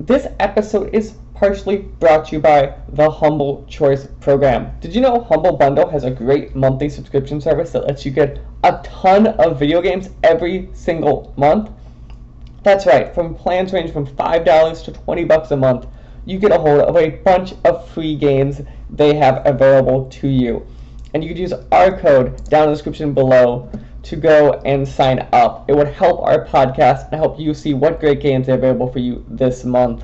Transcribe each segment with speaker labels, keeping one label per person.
Speaker 1: This episode is partially brought to you by the Humble Choice program. Did you know Humble Bundle has a great monthly subscription service that lets you get a ton of video games every single month? That's right, from plans range from $5 to 20 bucks a month, you get a hold of a bunch of free games they have available to you. And you could use our code down in the description below to go and sign up. It would help our podcast and help you see what great games are available for you this month.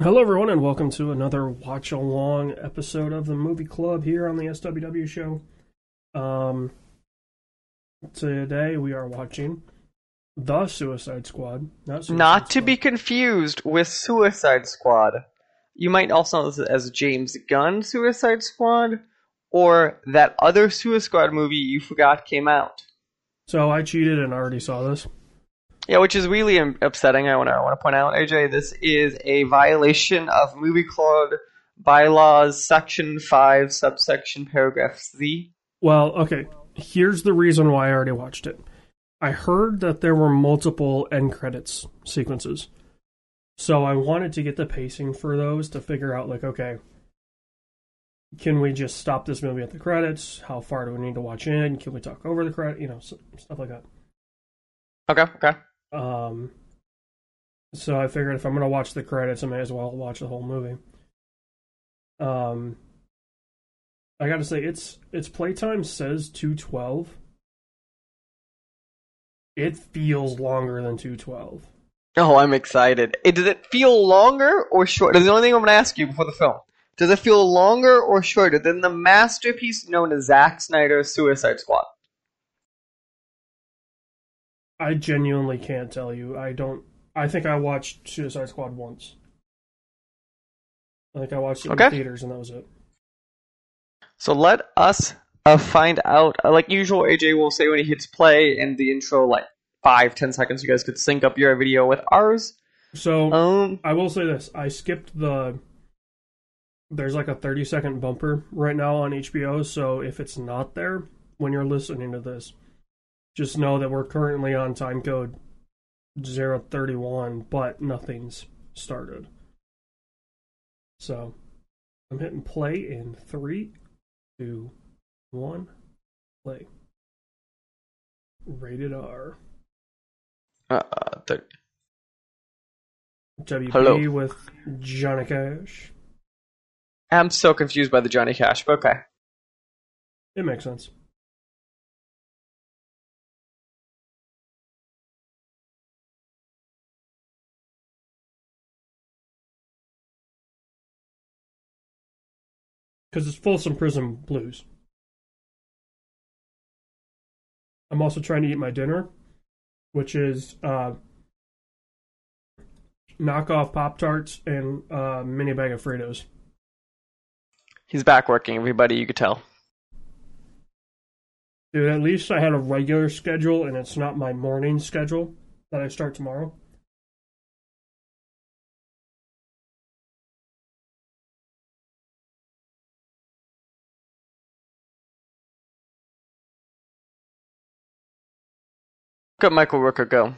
Speaker 2: Hello, everyone, and welcome to another watch along episode of the Movie Club here on the SWW show. Um, today we are watching The Suicide Squad. Not, Suicide
Speaker 3: Not to
Speaker 2: Squad.
Speaker 3: be confused with Suicide Squad. You might also know this as James Gunn Suicide Squad, or that other Suicide Squad movie you forgot came out.
Speaker 2: So I cheated and already saw this.
Speaker 3: Yeah, which is really upsetting. I want to I want to point out, AJ, this is a violation of Movie Club bylaws, section five, subsection paragraph C.
Speaker 2: Well, okay. Here's the reason why I already watched it. I heard that there were multiple end credits sequences. So I wanted to get the pacing for those to figure out, like, okay, can we just stop this movie at the credits? How far do we need to watch in? Can we talk over the credit? You know, s- stuff like that.
Speaker 3: Okay, okay.
Speaker 2: Um, so I figured if I'm gonna watch the credits, I may as well watch the whole movie. Um, I gotta say, it's its playtime says two twelve. It feels longer than two twelve.
Speaker 3: Oh, I'm excited. It, does it feel longer or short? That's the only thing I'm going to ask you before the film. Does it feel longer or shorter than the masterpiece known as Zack Snyder's Suicide Squad?
Speaker 2: I genuinely can't tell you. I don't. I think I watched Suicide Squad once. I think I watched it
Speaker 3: Okay.
Speaker 2: in theaters, and that was it.
Speaker 3: So let us uh, find out. Uh, like usual, AJ will say when he hits play in the intro, like five, ten seconds. You guys could sync up your video with ours.
Speaker 2: So
Speaker 3: Um,
Speaker 2: I will say this: I skipped the. There's like a 30 second bumper right now on HBO, so if it's not there when you're listening to this, just know that we're currently on time code 031, but nothing's started. So I'm hitting play in three, two, one, play. Rated R.
Speaker 3: uh, th-
Speaker 2: WB
Speaker 3: Hello.
Speaker 2: with Johnny Cash.
Speaker 3: I'm so confused by the Johnny Cash, but okay.
Speaker 2: It makes sense. Because it's Folsom Prison Blues. I'm also trying to eat my dinner, which is uh, knockoff Pop Tarts and uh, mini bag of Fritos.
Speaker 3: He's back working, everybody. You could tell.
Speaker 2: Dude, at least I had a regular schedule and it's not my morning schedule that I start tomorrow.
Speaker 3: Look at Michael Rooker go.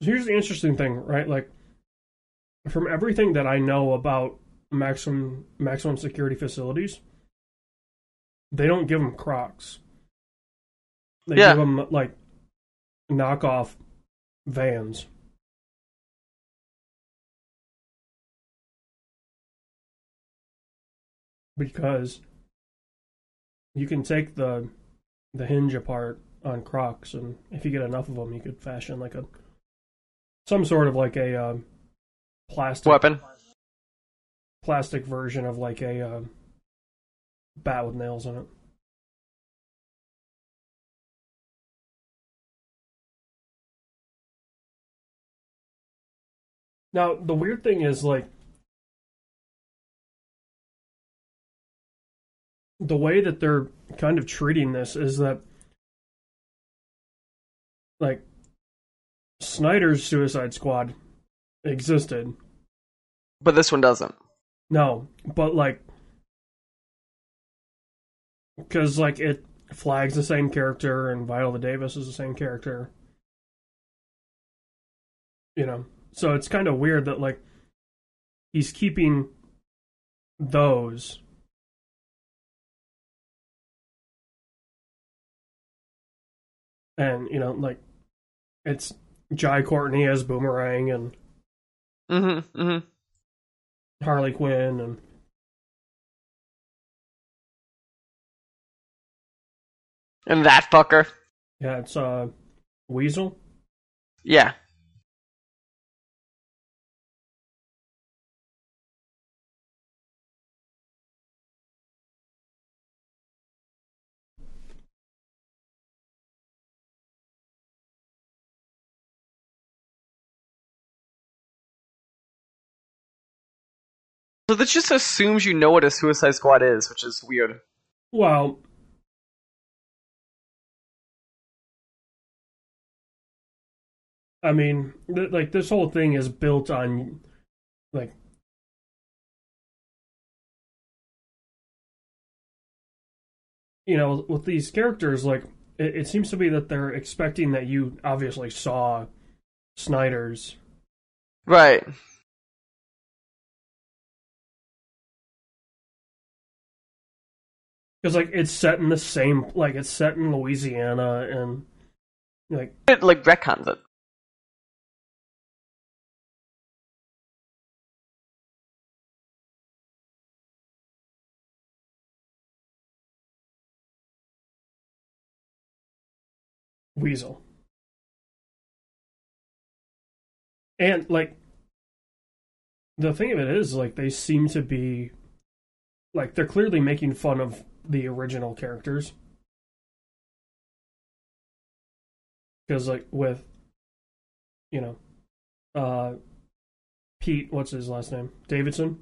Speaker 2: Here's the interesting thing, right? Like, from everything that I know about maximum maximum security facilities, they don't give them Crocs. They
Speaker 3: Yeah.
Speaker 2: give them like knockoff vans. Because you can take the the hinge apart on Crocs, and if you get enough of them, you could fashion like a some sort of like a um, plastic
Speaker 3: Weapon.
Speaker 2: Plastic version of like a um, bat with nails in it. Now the weird thing is like the way that they're kind of treating this is that like Snyder's Suicide Squad existed.
Speaker 3: But this one doesn't.
Speaker 2: No, but like because like it flags the same character and Viola Davis is the same character. You know, so it's kind of weird that like he's keeping those and you know like it's Jai Courtney as Boomerang and
Speaker 3: Mm-hmm. Mm-hmm.
Speaker 2: Harley Quinn and
Speaker 3: And that fucker.
Speaker 2: yeah, it's uh Weasel.
Speaker 3: Yeah. So this just assumes you know what a Suicide Squad is, which is weird.
Speaker 2: Well, I mean, th- like this whole thing is built on like you know, with these characters like it, it seems to be that they're expecting that you obviously saw Snyder's
Speaker 3: Right.
Speaker 2: Because like it's set in the same like it's set in Louisiana and like
Speaker 3: It like retcons it.
Speaker 2: Weasel. And like the thing of it is like they seem to be like they're clearly making fun of the original characters. Cuz like with you know uh Pete, what's his last name? Davidson.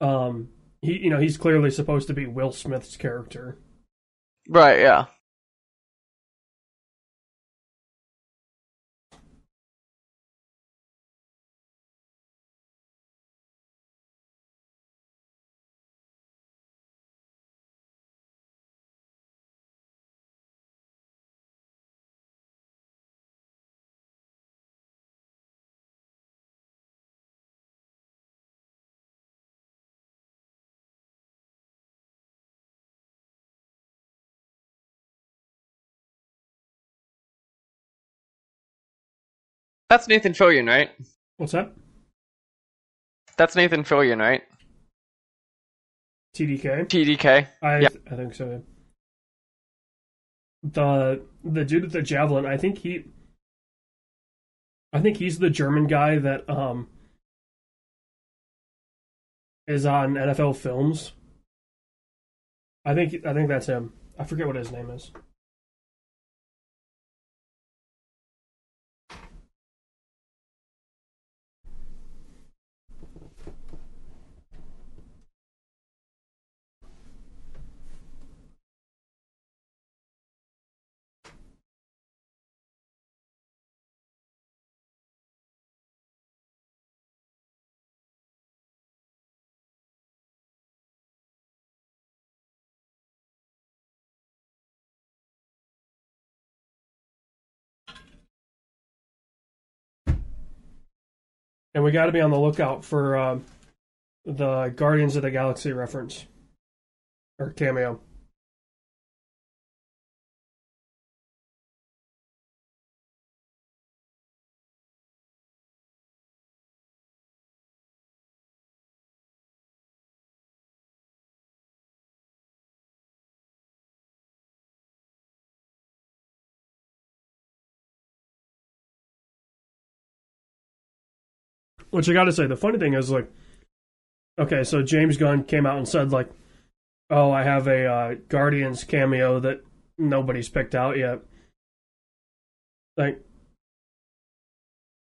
Speaker 2: Um he you know, he's clearly supposed to be Will Smith's character.
Speaker 3: Right, yeah. That's Nathan Fillion, right?
Speaker 2: What's that?
Speaker 3: That's Nathan Fillion, right?
Speaker 2: TDK?
Speaker 3: TDK.
Speaker 2: I
Speaker 3: Yeah.
Speaker 2: I think so. yeah. The the dude with the javelin, I think he I think he's the German guy that um is on NFL films. I think I think that's him. I forget what his name is. And we got to be on the lookout for uh, the Guardians of the Galaxy reference or cameo. Which I got to say, the funny thing is, like, okay, so James Gunn came out and said, like, oh, I have a uh, Guardians cameo that nobody's picked out yet. Like,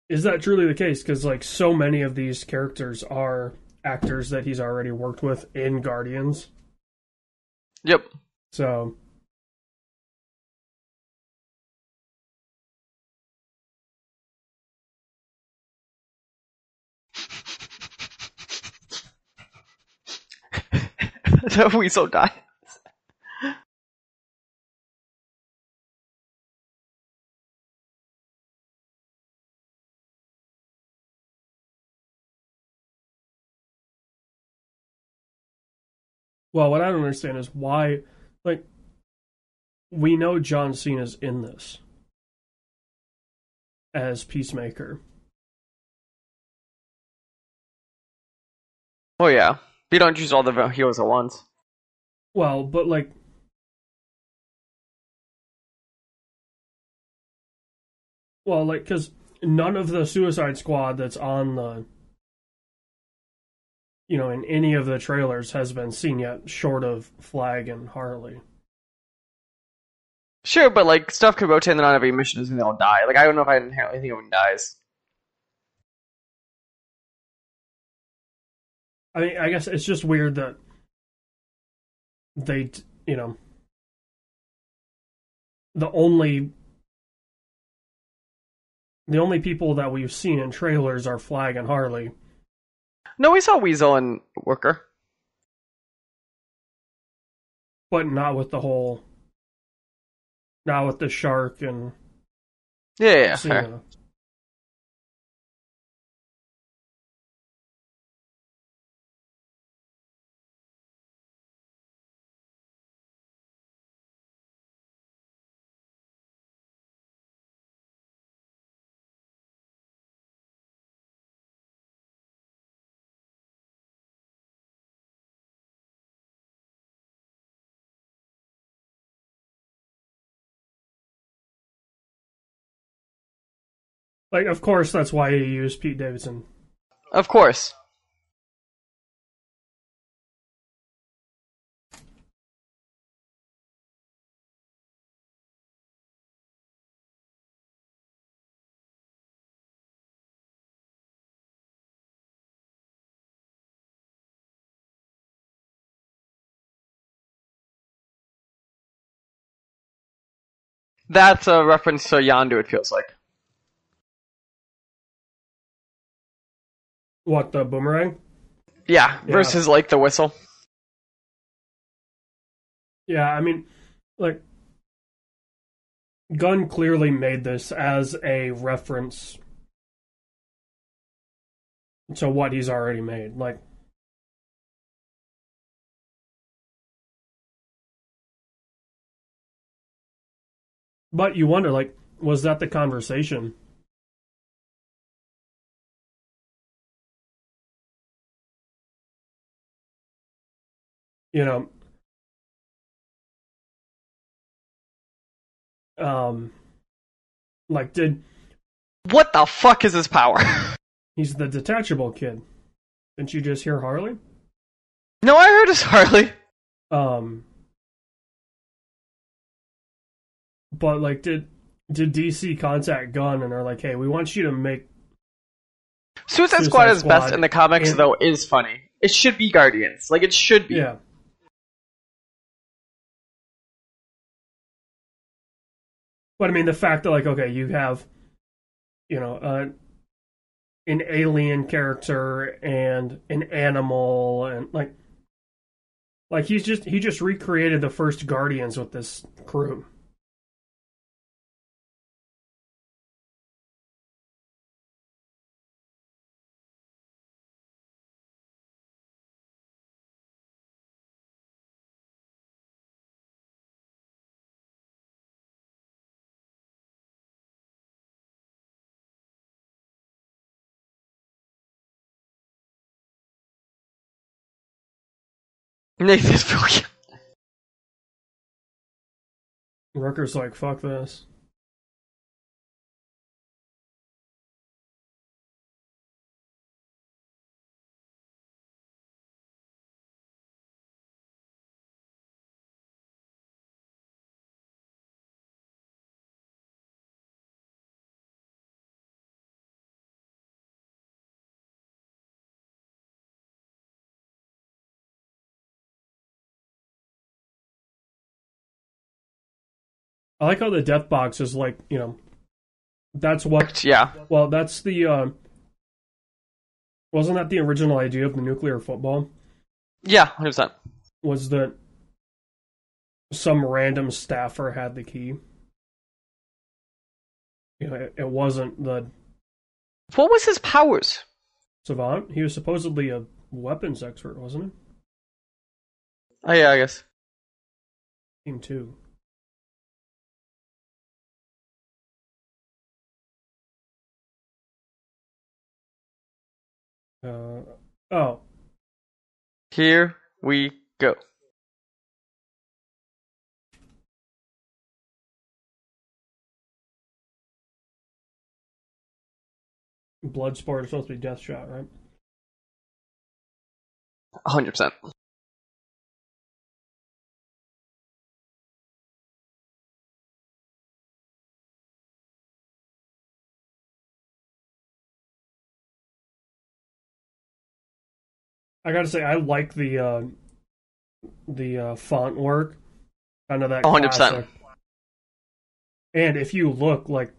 Speaker 2: is that truly the case? Because, like, so many of these characters are actors that he's already worked with in Guardians.
Speaker 3: Yep.
Speaker 2: So,
Speaker 3: the weasel dies.
Speaker 2: Well, what I don't understand is why, like, we know John Cena's in this as Peacemaker.
Speaker 3: Oh, yeah you don't choose all the heroes at once.
Speaker 2: Well, but like, well, like, because none of the Suicide Squad that's on the, you know, in any of the trailers has been seen yet, short of Flag and Harley.
Speaker 3: Sure, but like stuff could rotate, and then on every mission doesn't they all die. Like I don't know if I inherently think everyone dies.
Speaker 2: I mean, I guess it's just weird that they, you know, the only the only people that we've seen in trailers are Flag and Harley.
Speaker 3: No, we saw Weasel and Worker,
Speaker 2: but not with the whole, not with the shark and
Speaker 3: yeah, yeah, fair.
Speaker 2: Like, of course, that's why you use Pete Davidson.
Speaker 3: Of course. That's a reference to Yondu, it feels like.
Speaker 2: What the boomerang?
Speaker 3: Yeah,
Speaker 2: Yeah.
Speaker 3: versus like the whistle.
Speaker 2: Yeah, I mean, like, Gunn clearly made this as a reference to what he's already made. Like, but you wonder, like, was that the conversation? You know, um, like, did
Speaker 3: What the fuck is his power?
Speaker 2: he's the detachable kid? Didn't you just hear Harley?
Speaker 3: no, I heard his Harley.
Speaker 2: Um, but like, did did DC contact Gunn and are like, hey, we want you to make
Speaker 3: Suicide,
Speaker 2: Suicide
Speaker 3: Squad is
Speaker 2: Squad
Speaker 3: best in the comics,
Speaker 2: in-
Speaker 3: though, is funny. It should be Guardians. Like, it should be.
Speaker 2: yeah. But I mean, the fact that like, okay, you have, you know, uh, an alien character and an animal and like, like he's just he just recreated the first Guardians with this crew.
Speaker 3: Nathan's Fillion.
Speaker 2: Rooker's like, fuck this. I like how the death box is like, you know, that's what
Speaker 3: Yeah.
Speaker 2: Well, that's the. Uh, wasn't that the original idea of the nuclear football?
Speaker 3: Yeah, 100%.
Speaker 2: Was that some random staffer had the key? You know, it, it wasn't the
Speaker 3: What was his powers?
Speaker 2: savant. He was supposedly a weapons expert, wasn't he?
Speaker 3: Oh yeah, I guess.
Speaker 2: Team two. Uh, oh.
Speaker 3: Here we go.
Speaker 2: Bloodsport is supposed to be Deadshot, right?
Speaker 3: 100%.
Speaker 2: I gotta say, I like the uh, the uh, font work. Kind of that
Speaker 3: 100%.
Speaker 2: classic. And if you look, like,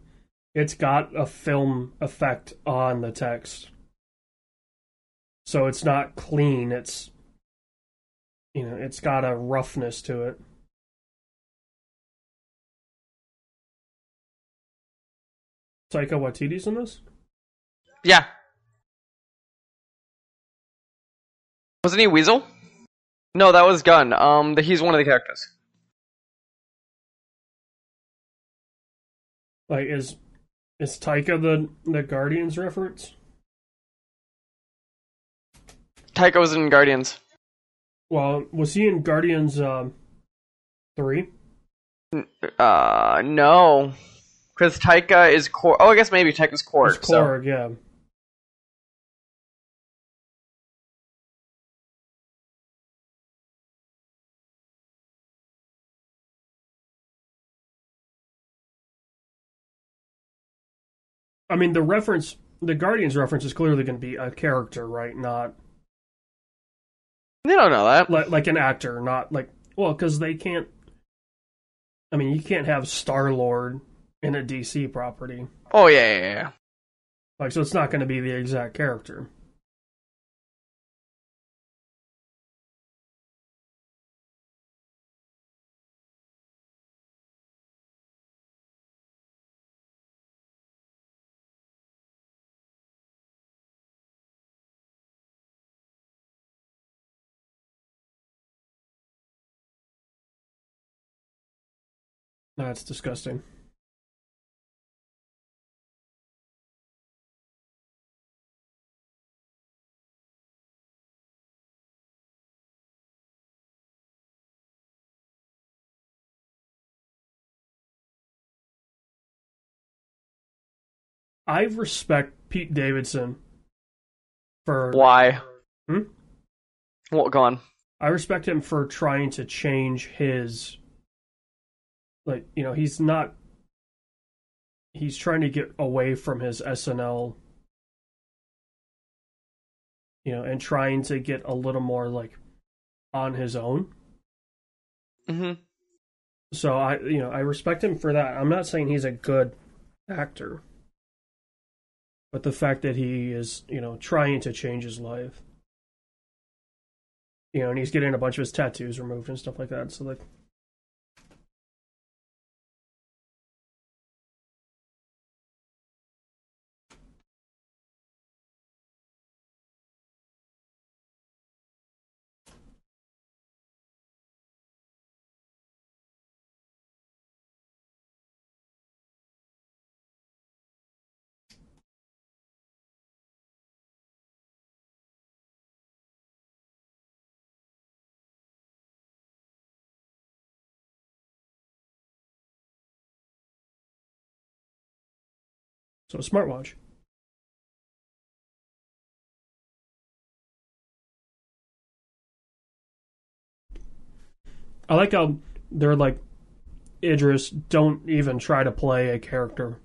Speaker 2: it's got a film effect on the text, so it's not clean. It's you know, it's got a roughness to it. Taika Waititi's in this.
Speaker 3: Yeah. Wasn't he Weasel? No, that was Gunn. Um, the, he's one of the characters.
Speaker 2: Like, is is Taika the the Guardians reference?
Speaker 3: Taika was in Guardians.
Speaker 2: Well, was he in Guardians um, three?
Speaker 3: Uh, no, because Taika is Korg. Oh, I guess maybe Taika's Korg.
Speaker 2: It's
Speaker 3: so-
Speaker 2: yeah. I mean, the reference, the Guardians reference is clearly going to be a character, right? Not
Speaker 3: They don't know that.
Speaker 2: like like an actor, not like well, because they can't. I mean, you can't have Star Lord in a DC property,
Speaker 3: Oh yeah, yeah, yeah.
Speaker 2: like so. It's not going to be the exact character. That's disgusting. I respect Pete Davidson for
Speaker 3: Why?
Speaker 2: Hmm?
Speaker 3: Well, go on.
Speaker 2: I respect him for trying to change his like you know he's not he's trying to get away from his SNL you know and trying to get a little more like on his own.
Speaker 3: Hmm
Speaker 2: so I you know I respect him for that. I'm not saying he's a good actor but the fact that he is you know trying to change his life. You know and he's getting a bunch of his tattoos removed and stuff like that so like So smartwatch. I like how they're like Idris don't even try to play a character.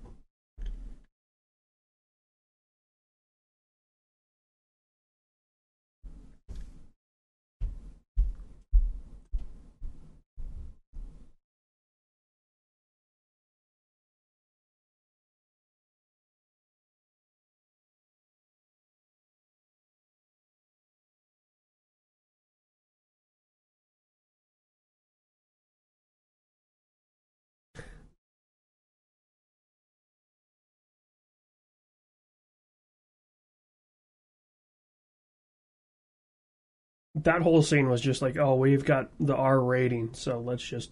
Speaker 2: That whole scene was just like, oh, we've got the R rating, so let's just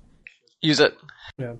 Speaker 3: Use it.
Speaker 2: yeah.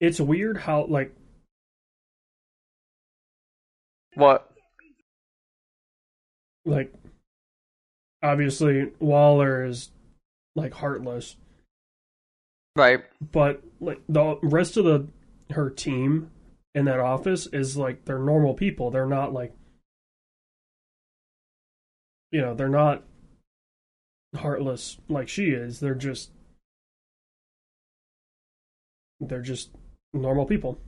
Speaker 2: It's weird how like
Speaker 3: What?
Speaker 2: like obviously Waller is like heartless,
Speaker 3: Right.
Speaker 2: but like the rest of the her team in that office is like they're normal people. They're not like you know, they're not heartless like she is. They're just they're just normal people.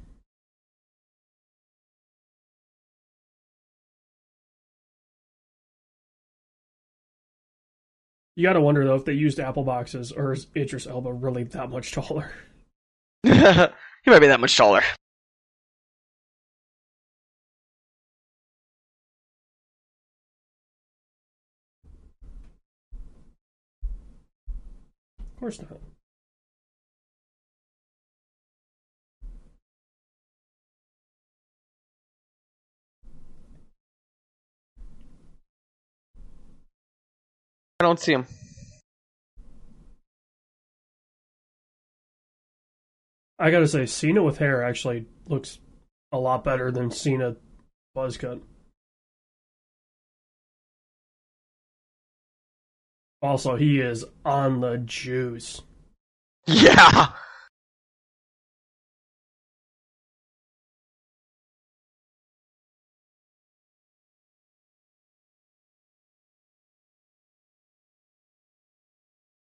Speaker 2: You gotta wonder though if they used apple boxes or is Idris Elba really that much taller?
Speaker 3: he might be that much taller.
Speaker 2: Of course not.
Speaker 3: Don't see him.
Speaker 2: I gotta say, Cena with hair actually looks a lot better than Cena buzz cut. Also, he is on the juice.
Speaker 3: Yeah.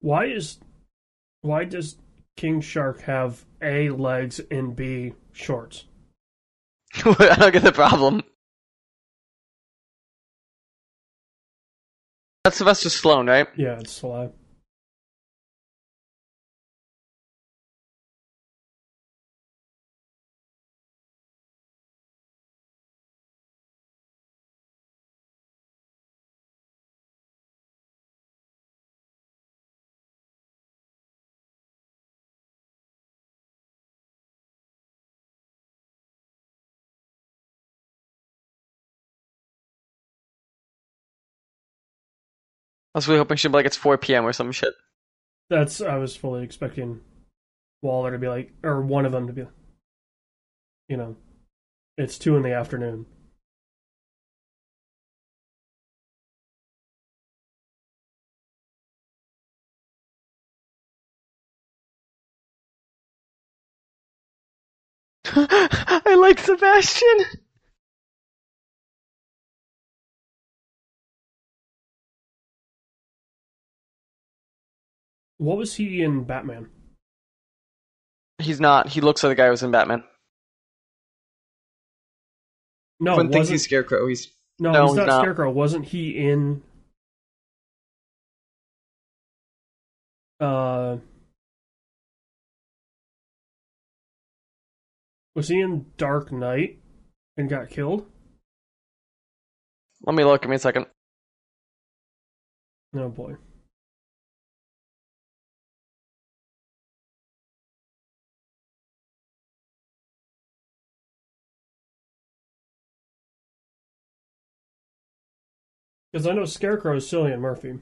Speaker 2: Why is why does King Shark have A legs and B shorts?
Speaker 3: I don't get the problem. That's Sylvester Stallone, right?
Speaker 2: Yeah, it's Sly.
Speaker 3: Was really hoping she'd be like it's 4 p.m. or some shit.
Speaker 2: That's I was fully expecting Waller to be like, or one of them to be, you know, it's two in the afternoon.
Speaker 3: I like Sebastian.
Speaker 2: What was he in Batman?
Speaker 3: He's not. He looks like the guy who was in Batman.
Speaker 2: No,
Speaker 3: Everyone thinks he's Scarecrow. He's
Speaker 2: no,
Speaker 3: no,
Speaker 2: he's
Speaker 3: he's
Speaker 2: not,
Speaker 3: not.
Speaker 2: Scarecrow. Wasn't he in? Uh, was he in Dark Knight and got killed?
Speaker 3: Let me look. Give me a second.
Speaker 2: Oh boy. Because I know Scarecrow is Cillian Murphy.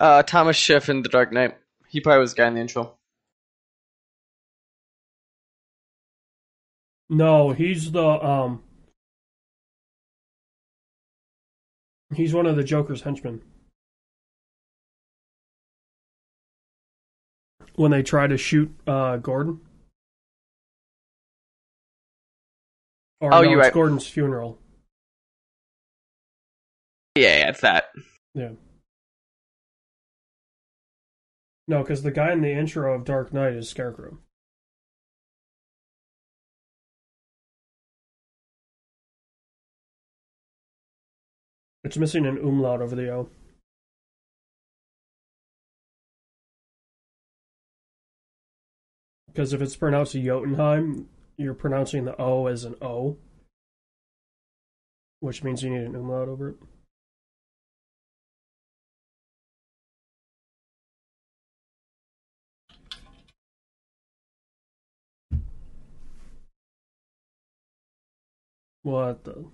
Speaker 3: Uh, Thomas Schiff in The Dark Knight. He probably was the guy in the intro.
Speaker 2: No, he's the um. He's one of the Joker's henchmen. When they try to shoot uh, Gordon. Or
Speaker 3: Oh,
Speaker 2: no,
Speaker 3: you're
Speaker 2: it's
Speaker 3: right.
Speaker 2: Gordon's funeral.
Speaker 3: Yeah, yeah, it's that.
Speaker 2: Yeah. No, because the guy in the intro of Dark Knight is Scarecrow. It's missing an umlaut over the O. Because if it's pronounced Jotunheim, you're pronouncing the O as an O, which means you need an umlaut over it. What the?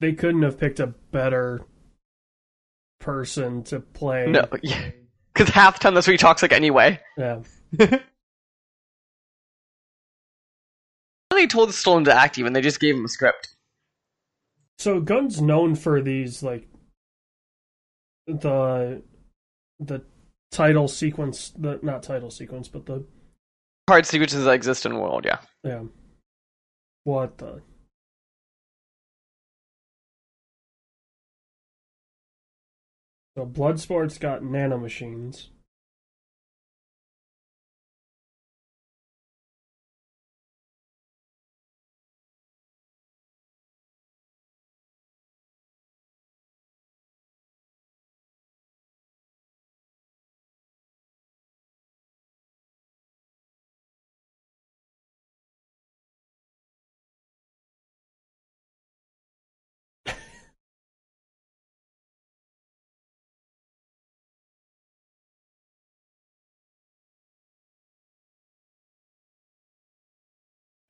Speaker 2: They couldn't have picked a better person to play.
Speaker 3: no, yeah. Because half the time that's what he talks like anyway.
Speaker 2: Yeah.
Speaker 3: They told Stallone to act even, they just gave him a script.
Speaker 2: So Gunn's known for these like the the title sequence, the not title sequence, but the
Speaker 3: Hard sequences that exist in the world, yeah.
Speaker 2: yeah. What the? So Bloodsport's got nanomachines.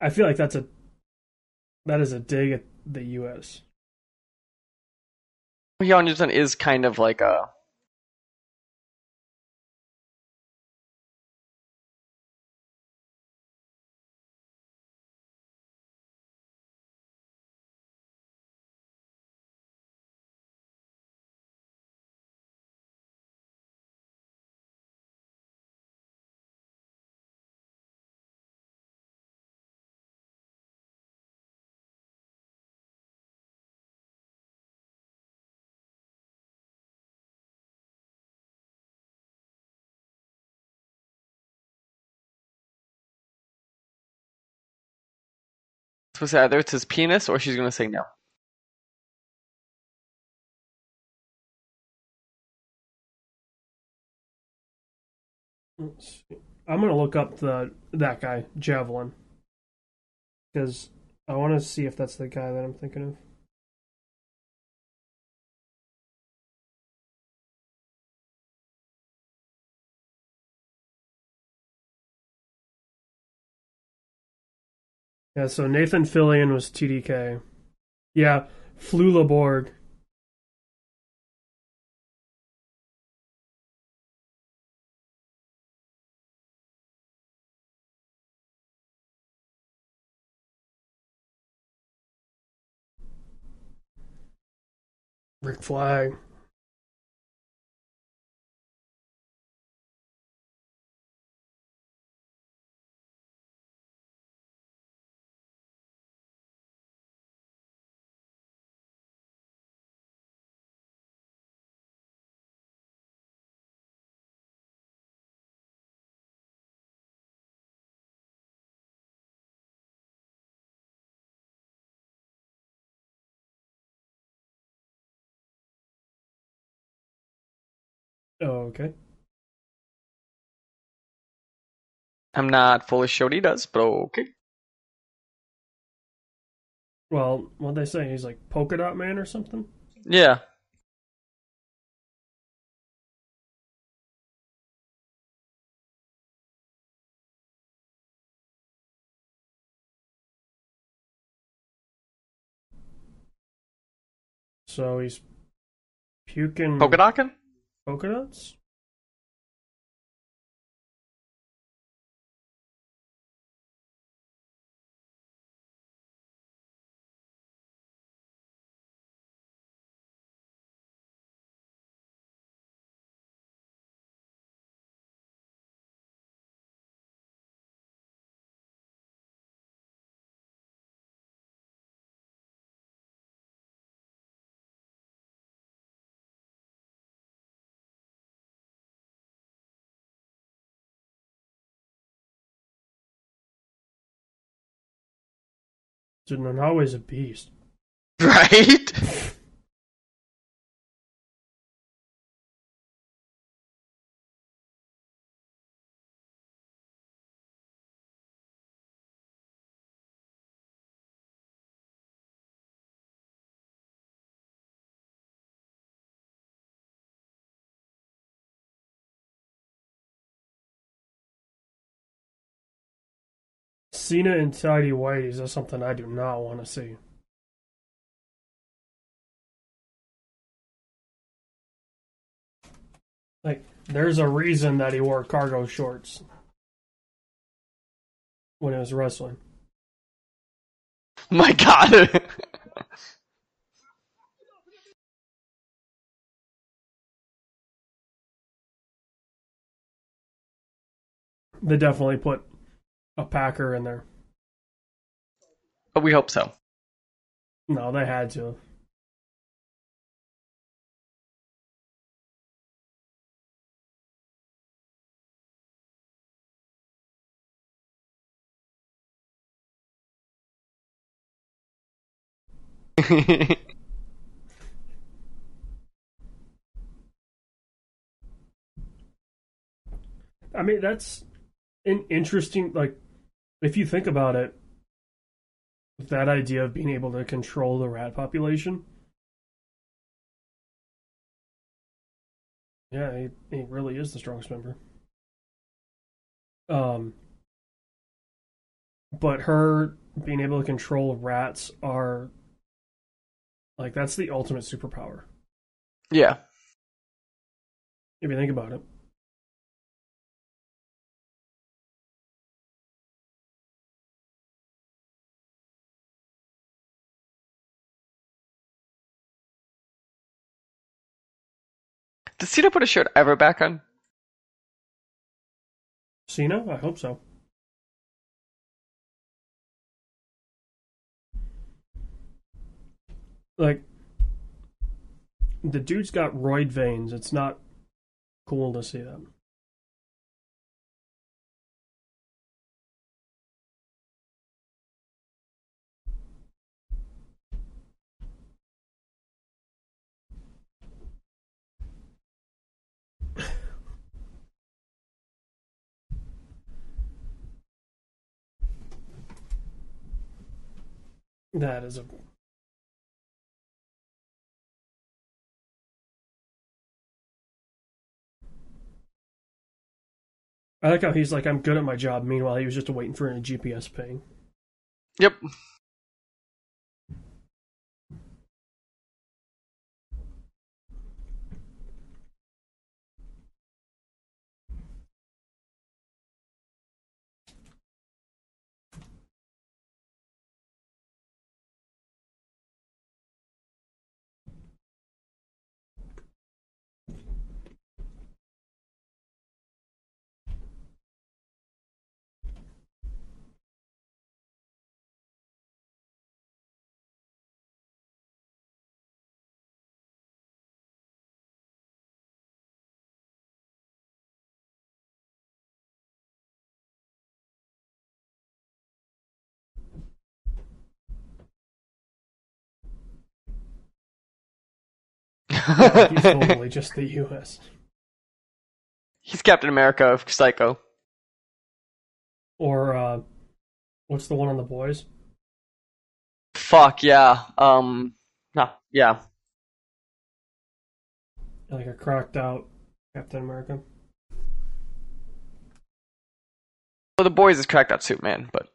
Speaker 2: I feel like that's a that is a dig at the U.S.
Speaker 3: Jan Anderson is kind of like a. to say either it's his penis or she's gonna say no.
Speaker 2: I'm gonna look up the that guy Javelin because I want to see if that's the guy that I'm thinking of. Yeah, so Nathan Fillion was TDK. Yeah, Flula Borg. Rick Flag. Oh, okay.
Speaker 3: I'm not fully sure what he does, but okay.
Speaker 2: Well, what they say? He's like polka dot man or something.
Speaker 3: Yeah.
Speaker 2: So he's puking
Speaker 3: Polka docking?
Speaker 2: Polka Dude, Nanaue's a beast.
Speaker 3: Right?
Speaker 2: Cena and tidy whities is something I do not want to see. Like, there's a reason that he wore cargo shorts when he was wrestling.
Speaker 3: My god.
Speaker 2: They definitely put a Packer in there.
Speaker 3: but we hope so.
Speaker 2: No, they had to. I mean, that's an interesting, like, if you think about it, that idea of being able to control the rat population. Yeah, he, he really is the strongest member. Um, but her being able to control rats are like that's the ultimate superpower
Speaker 3: yeah.
Speaker 2: if you think about it.
Speaker 3: Does Cena put a shirt ever back on?
Speaker 2: Cena, I hope so. Like the dude's got roid veins. It's not cool to see them. That is a I like how he's like, I'm good at my job. Meanwhile, he was just waiting for a GPS ping.
Speaker 3: Yep. He's totally just the U.S. He's Captain America, of Psycho.
Speaker 2: Or uh, what's the one on the boys?
Speaker 3: Fuck yeah. Um, nah, yeah.
Speaker 2: Like a cracked out Captain America.
Speaker 3: Well, the boys is cracked out Superman, but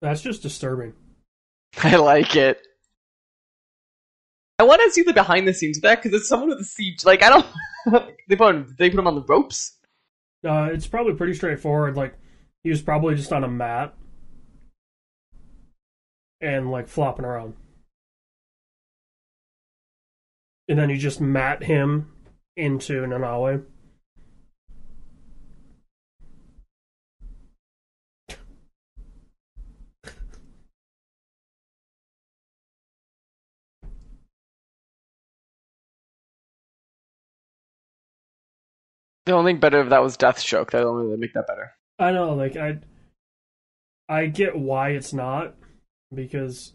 Speaker 2: That's just disturbing.
Speaker 3: I like it. I want to see the behind the scenes of that because it's someone with a siege. Like I don't. they put him, they put him on the ropes.
Speaker 2: Uh, it's probably pretty straightforward. Like he was probably just on a mat and like flopping around, and then you just mat him into Nanaue.
Speaker 3: The only thing better if that was Deathstroke. That only would make that better.
Speaker 2: I know, like I, I get why it's not because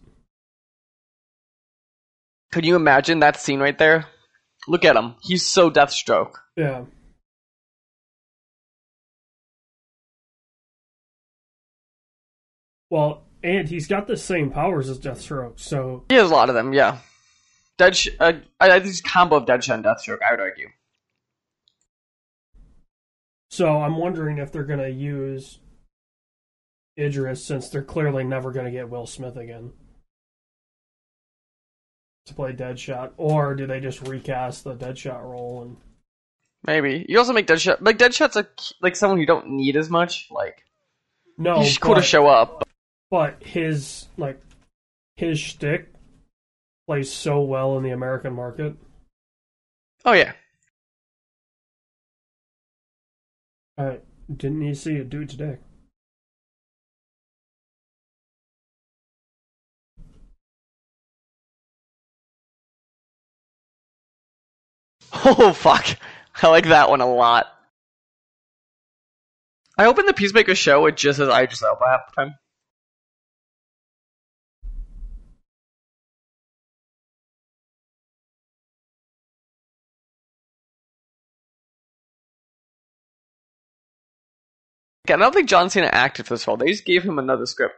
Speaker 3: Could you imagine that scene right there? Look at him. He's so Deathstroke.
Speaker 2: yeah. Well, and he's got the same powers as Deathstroke, so
Speaker 3: He has a lot of them. Yeah. Dead. Sh- uh, I, I a combo of Deadshot and Deathstroke. I would argue.
Speaker 2: So I'm wondering if they're gonna use Idris since they're clearly never gonna get Will Smith again to play Deadshot, or do they just recast the Deadshot role and
Speaker 3: Maybe you also make Deadshot. Like Deadshot's like like someone you don't need as much. Like
Speaker 2: no,
Speaker 3: he's cool to show up.
Speaker 2: but his like his shtick plays so well in the American market.
Speaker 3: Oh yeah.
Speaker 2: I didn't you see it do it today?
Speaker 3: Oh fuck! I like that one a lot. I opened the Peacemaker show. It just says Idris Elba half the time. I don't think John Cena acted for this role. They just gave him another script.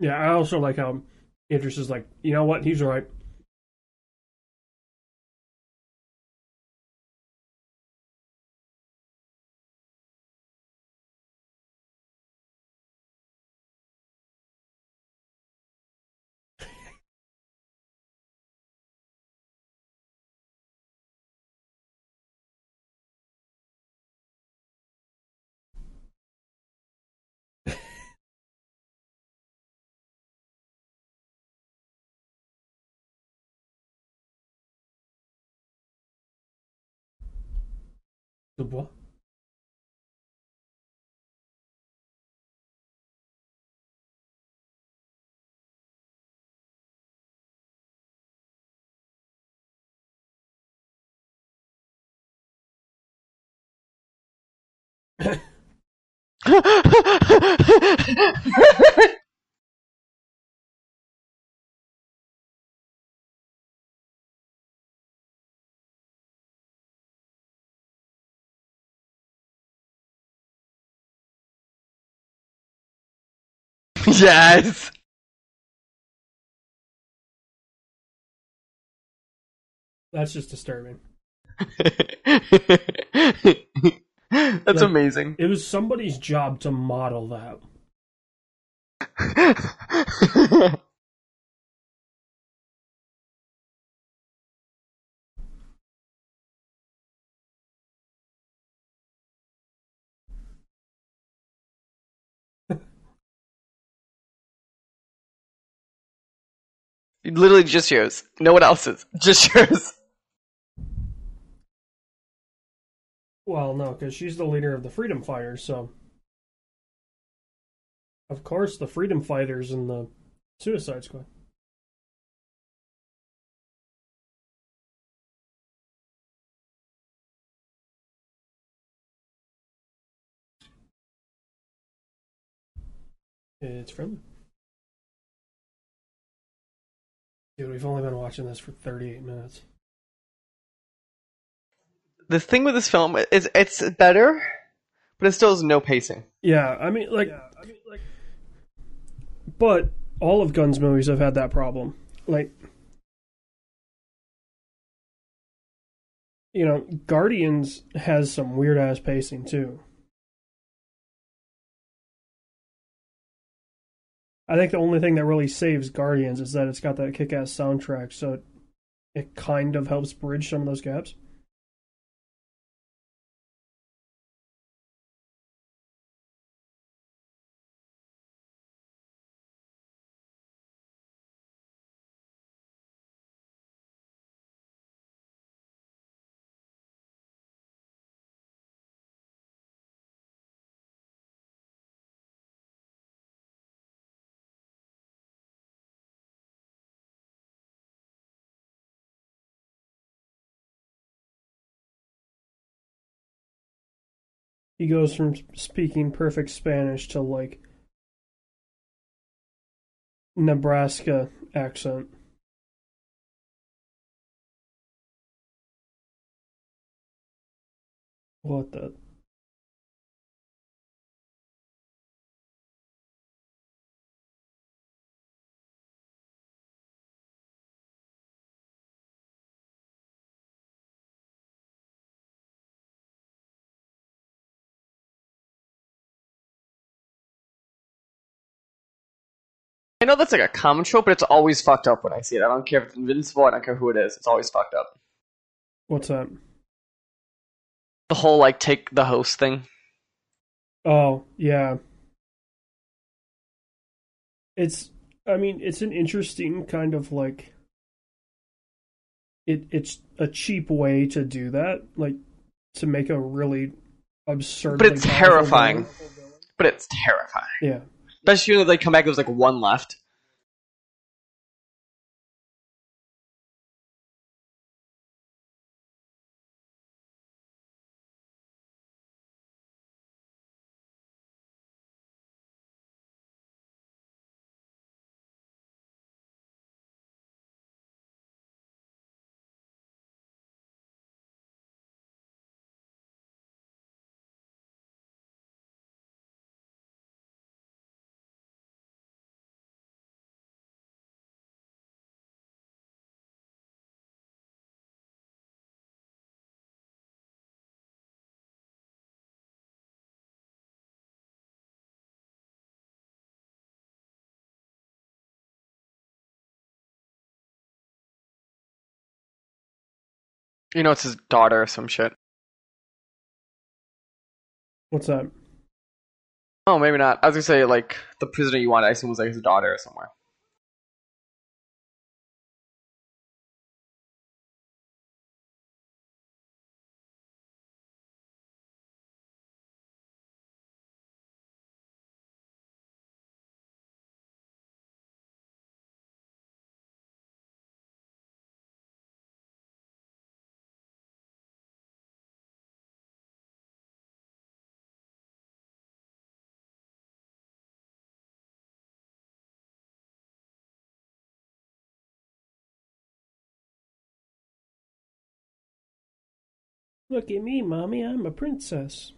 Speaker 2: Yeah, I also like how Idris is like, you know what, he's right. The
Speaker 3: yes.
Speaker 2: That's just disturbing.
Speaker 3: That's
Speaker 2: Like-
Speaker 3: amazing.
Speaker 2: It was somebody's job to model that.
Speaker 3: Literally just yours. No one else's. Just yours.
Speaker 2: Well, no, because she's the leader of the Freedom Fighters, so. Of course, the Freedom Fighters and the Suicide Squad. It's friendly. Dude, we've only been watching this for 38 minutes.
Speaker 3: The thing with this film is it's better, but it still has no pacing.
Speaker 2: Yeah, I mean, like, like but all of Gunn's movies have had that problem. Like, you know, Guardians has some weird ass pacing too. I think the only thing that really saves Guardians is that it's got that kick ass soundtrack, so it, it kind of helps bridge some of those gaps. He goes from speaking perfect Spanish to like Nebraska accent. What the?
Speaker 3: I know that's like a common trope, but it's always fucked up when I see it. I don't care if it's Invincible. I don't care who it is. It's always fucked up.
Speaker 2: What's that?
Speaker 3: The whole like take the host thing.
Speaker 2: Oh, yeah. It's I mean, it's an interesting kind of like it it's a cheap way to do that, like to make a really absurd
Speaker 3: But it's terrifying. But it's terrifying.
Speaker 2: Yeah.
Speaker 3: Especially when they come back, there's like one left. You know, it's his daughter or some shit.
Speaker 2: What's that?
Speaker 3: Oh, maybe not. I was gonna say like the prisoner you want. I assume was like his daughter or somewhere.
Speaker 2: Look at me, mommy. I'm a princess.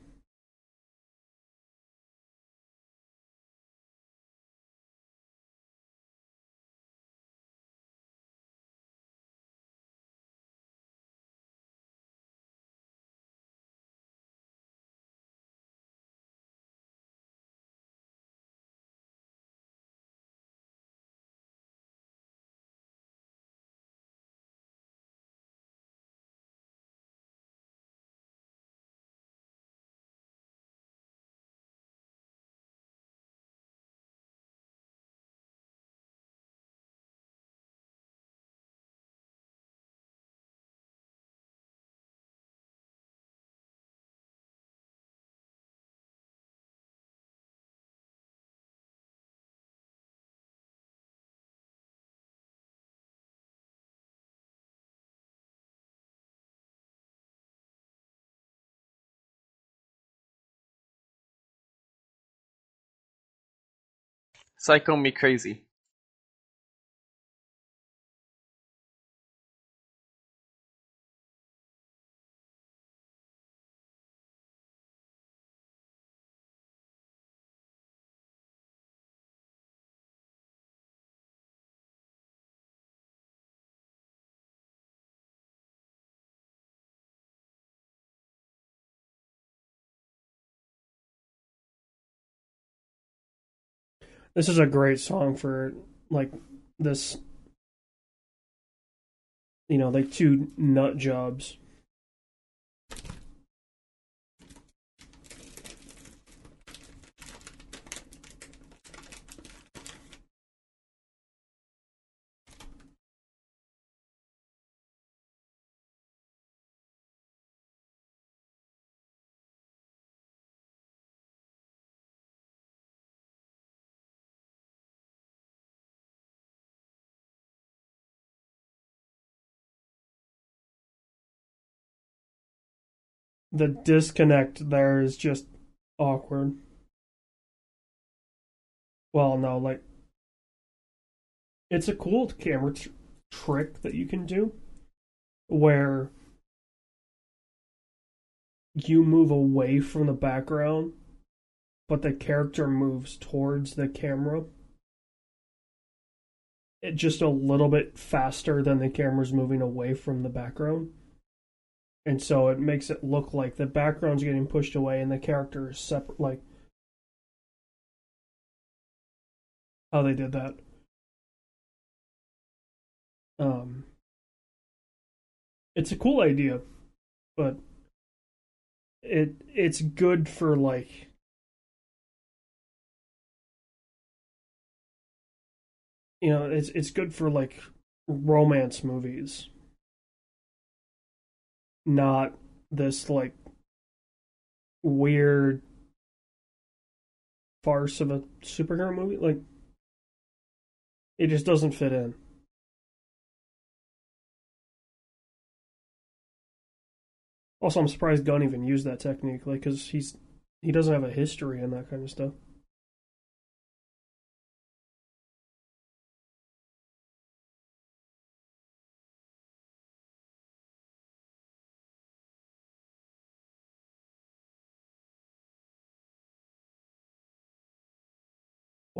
Speaker 3: Psycho me crazy.
Speaker 2: This is a great song for like this you know, like two nut jobs. The disconnect there is just awkward. Well, no, like it's a cool camera tr- trick that you can do where you move away from the background but the character moves towards the camera it just a little bit faster than the camera's moving away from the background and so it makes it look like the background's getting pushed away and the character is separate like how they did that. Um it's a cool idea but it it's good for like you know it's it's good for like romance movies not this like weird farce of a superhero movie? Like it just doesn't fit in. Also i'm surprised gunn even used that technique like because he's he doesn't have a history in that kind of stuff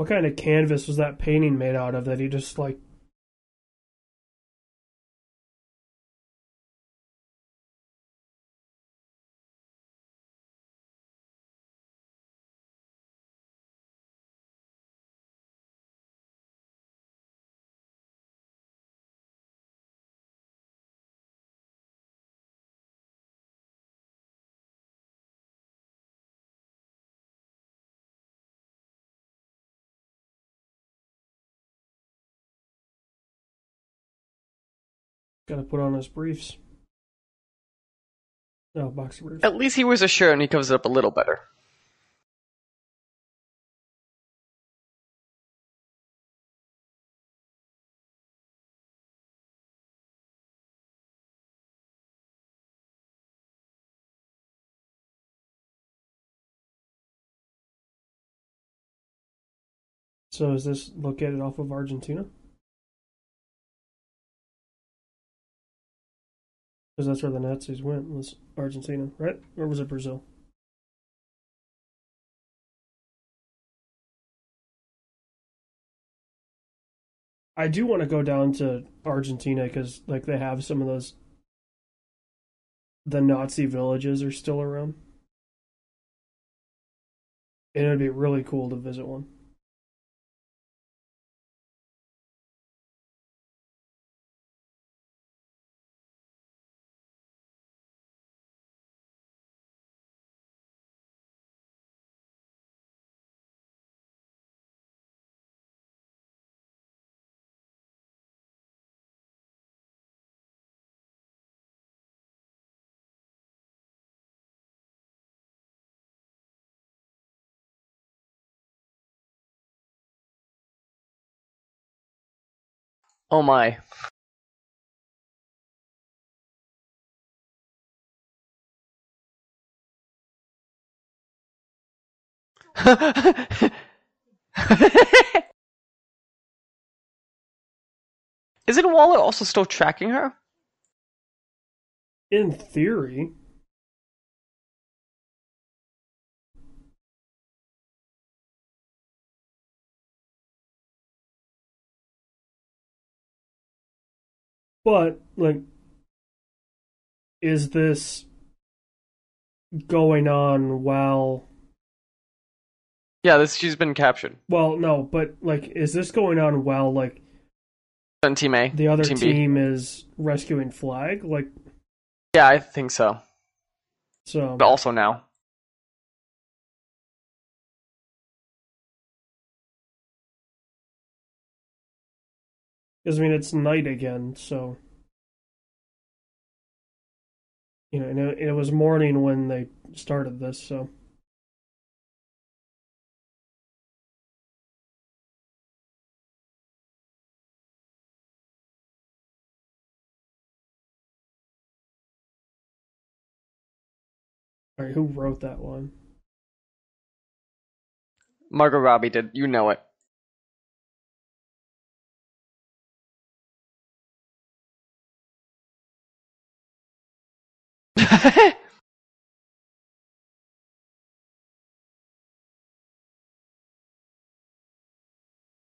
Speaker 2: What kind of canvas was that painting made out of that he just like gotta put on his briefs? No, boxer briefs.
Speaker 3: At least he wears a shirt and he covers it up a little better.
Speaker 2: So is this located off of Argentina? Because that's where the Nazis went, was Argentina, right? Or was it Brazil? I do want to go down to Argentina because, like, they have some of those. The Nazi villages are still around. And it would be really cool to visit one.
Speaker 3: Oh my. Isn't Waller also still tracking her?
Speaker 2: In theory. But, like, is this going on while.
Speaker 3: Yeah, this she's been captured.
Speaker 2: Well, no, but, like, is this going on while, like,
Speaker 3: On Team A.
Speaker 2: the other
Speaker 3: Team
Speaker 2: team, is rescuing Flag? Like,
Speaker 3: Yeah, I think so.
Speaker 2: so.
Speaker 3: But also now.
Speaker 2: Because I mean, it's night again, so you know, and it, it was morning when they started this, so all right, who wrote that one?
Speaker 3: Margot Robbie did. You know it.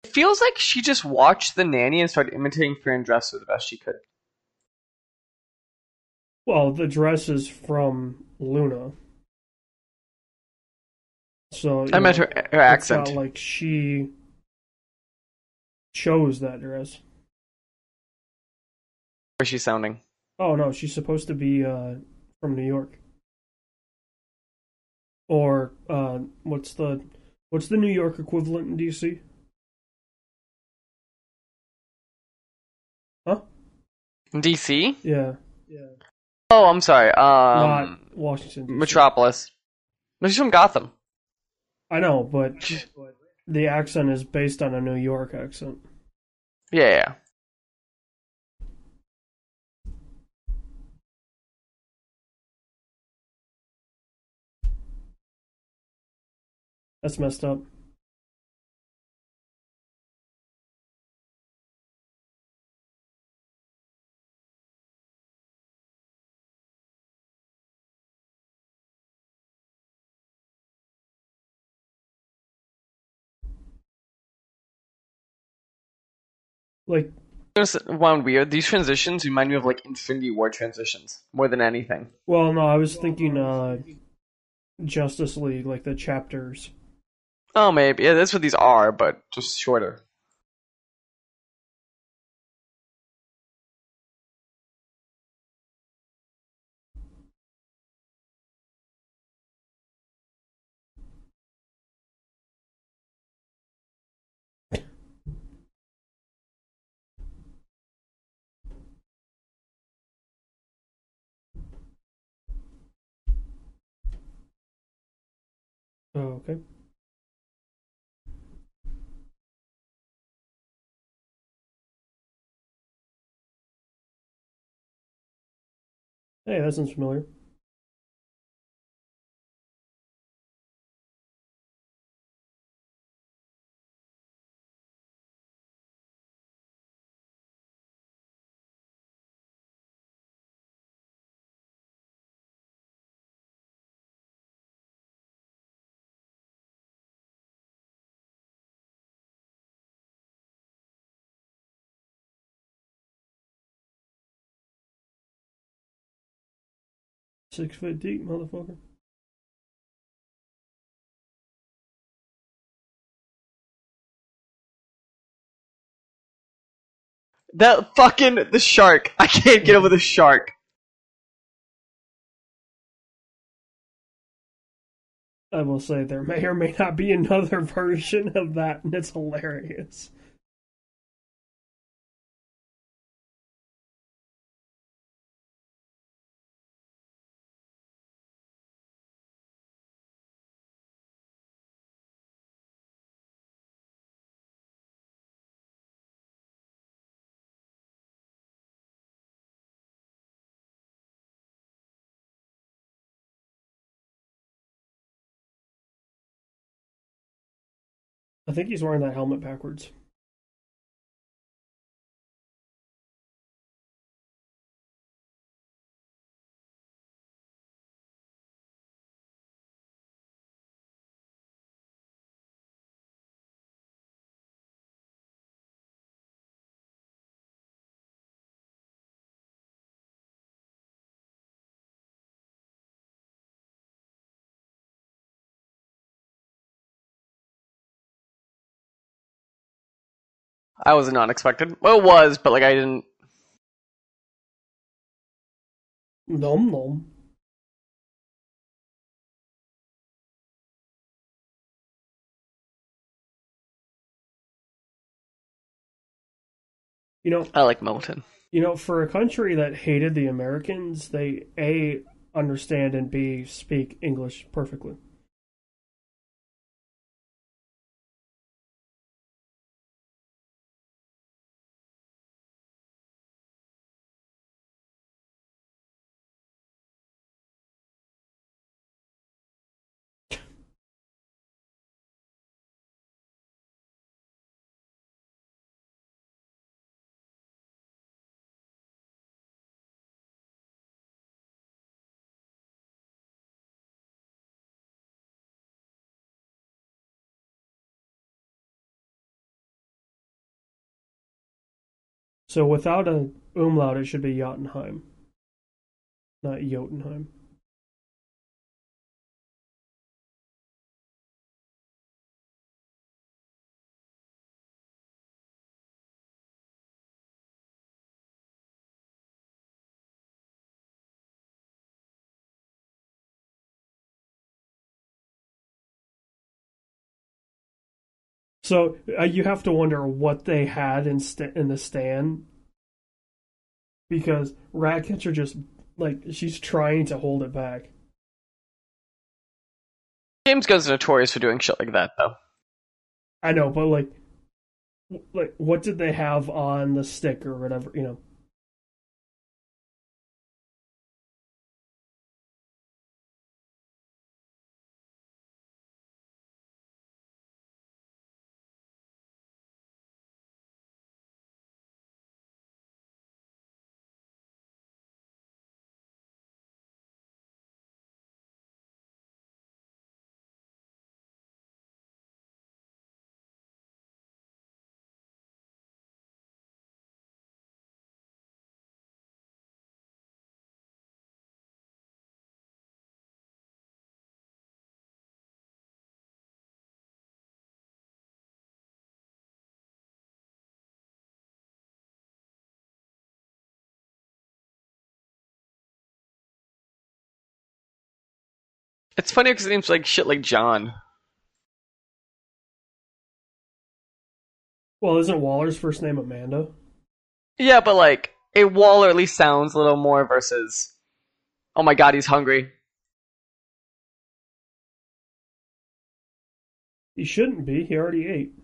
Speaker 3: feels like she just watched the nanny and started imitating Fran Drescher the best she could.
Speaker 2: Well, the dress is from Luna, so
Speaker 3: I meant
Speaker 2: know,
Speaker 3: her her accent.
Speaker 2: It's not like she chose that dress.
Speaker 3: Where's she sounding?
Speaker 2: Oh no, she's supposed to be uh, from New York. Or uh, what's the what's the New York equivalent in DC? Huh?
Speaker 3: DC?
Speaker 2: Yeah. Yeah.
Speaker 3: Oh, I'm sorry. Um,
Speaker 2: Not Washington. DC.
Speaker 3: Metropolis. She's from Gotham.
Speaker 2: I know, but the accent is based on a New York accent.
Speaker 3: Yeah, yeah.
Speaker 2: That's messed up. Like
Speaker 3: It's one weird. These transitions remind me of like Infinity War transitions more than anything.
Speaker 2: Well, no, I was thinking uh Justice League, like the chapters.
Speaker 3: Oh, maybe. Yeah, that's what these are, but just shorter.
Speaker 2: Oh, okay. Hey, that sounds familiar. Six foot deep, motherfucker.
Speaker 3: That fucking the shark. I can't get over the shark.
Speaker 2: I will say there may or may not be another version of that, and it's hilarious. I think he's wearing that helmet backwards.
Speaker 3: I was not expected. Well, it was, but like I didn't.
Speaker 2: Nom nom. You know,
Speaker 3: I like Milton.
Speaker 2: you know, for a country that hated the Americans, they a understand and b speak English perfectly. So without a umlaut, it should be Jotunheim, not Jotunheim. So uh, you have to wonder what they had in st- in the stand because Ratcatcher just like she's trying to hold it back.
Speaker 3: James Gunn's notorious for doing shit like that, though.
Speaker 2: I know, but like, like what did they have on the stick or whatever? You know,
Speaker 3: It's funny because it names like shit like John.
Speaker 2: well, isn't Waller's first name Amanda?
Speaker 3: Yeah, but like a Waller at least sounds a little more versus. Oh my god, he's hungry.
Speaker 2: He shouldn't be. He already ate.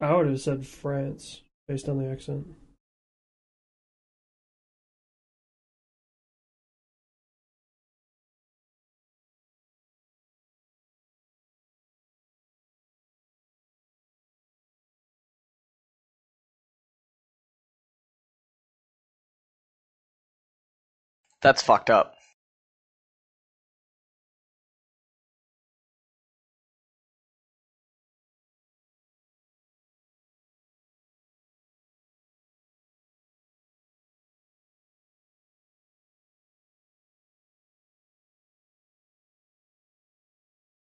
Speaker 2: I would have said France based on the accent.
Speaker 3: That's fucked up.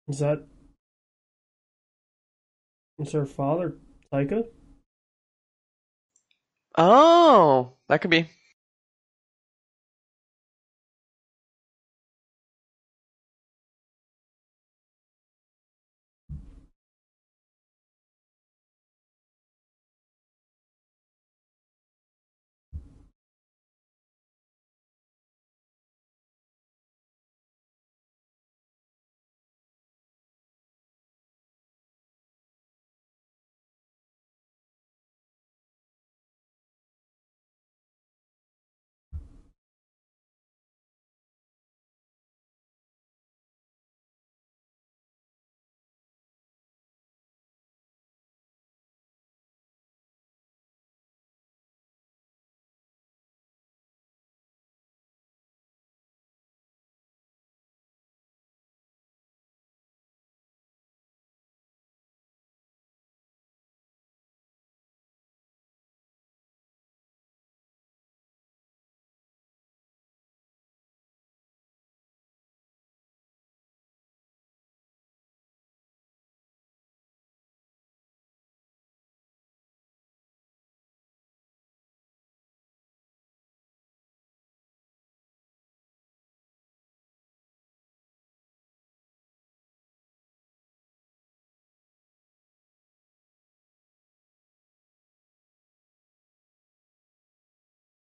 Speaker 2: Is that is her father Taika?
Speaker 3: Oh, that could be.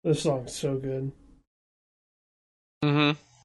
Speaker 2: This song's so good.
Speaker 3: Mm-hmm.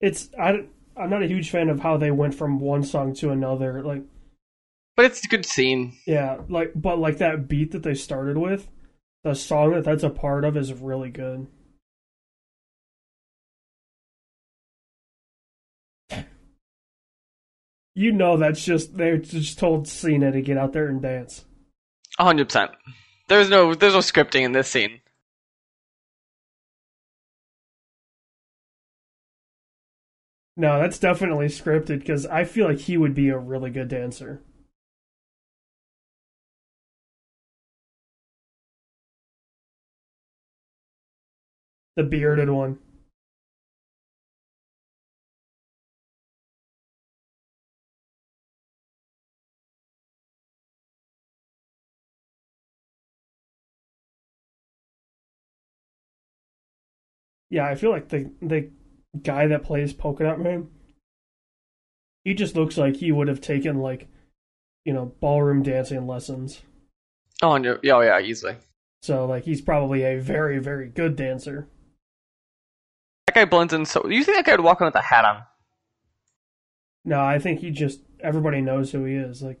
Speaker 2: It's I I'm not a huge fan of how they went from one song to another. Like
Speaker 3: But it's a good scene.
Speaker 2: yeah, like but like that beat that they started with, the song that that's a part of is really good. You know that's just they just told Cena to get out there and dance.
Speaker 3: hundred percent. There's no there's no scripting in this scene.
Speaker 2: No, that's definitely scripted because I feel like he would be a really good dancer. The bearded one. Yeah, I feel like the the guy that plays Polka Dot Man, he just looks like he would have taken like, you know, ballroom dancing lessons.
Speaker 3: Oh, you're- oh yeah, easily.
Speaker 2: So like he's probably a very very good dancer.
Speaker 3: That guy blends in so. You think that guy would walk in with a hat on?
Speaker 2: No, I think he just everybody knows who he is. Like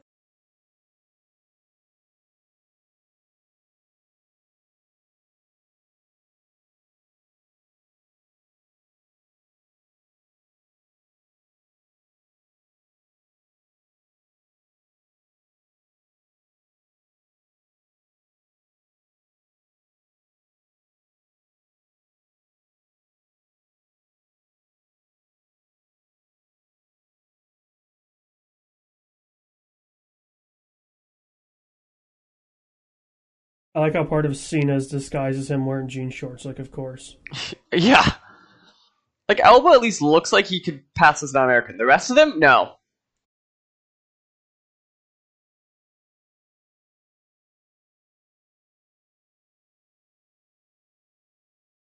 Speaker 2: I like how part of Cena's disguise is him wearing jean shorts. Like of course.
Speaker 3: yeah. Like Elba at least looks like he could pass as an American. The rest of them, no.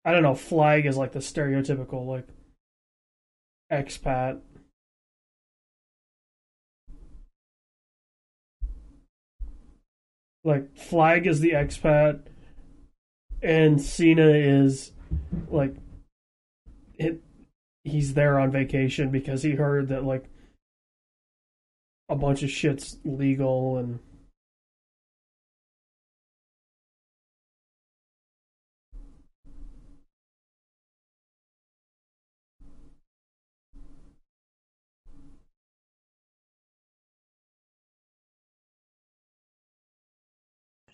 Speaker 2: I don't know. Flag is like the stereotypical like expat. Like Flag is the expat, and Cena is like it. He's there on vacation because he heard that like a bunch of shit's legal and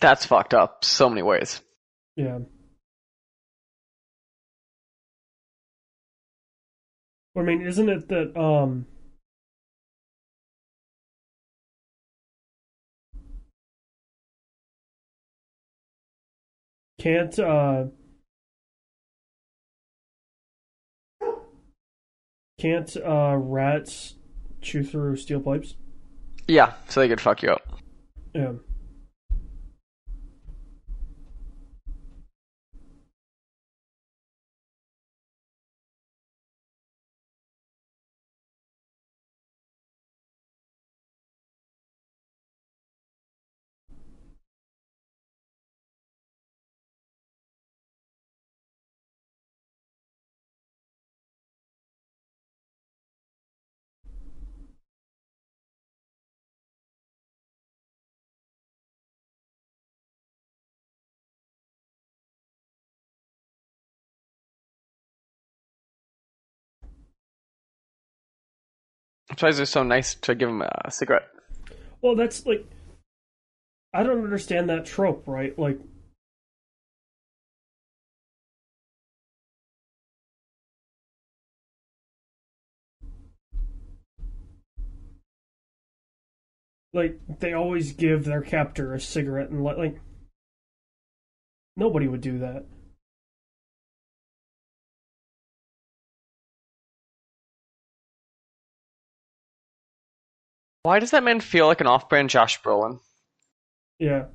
Speaker 3: That's fucked up so many ways.
Speaker 2: Yeah. I mean, isn't it that um can't uh can't uh rats chew through steel pipes?
Speaker 3: Yeah, so they could fuck you up.
Speaker 2: Yeah.
Speaker 3: I'm surprised they're so nice to give him a cigarette.
Speaker 2: Well, that's like I don't understand that trope, right? Like like they always give their captor a cigarette and let like nobody would do that.
Speaker 3: Why does that man feel like an off-brand Josh Brolin?
Speaker 2: Yeah.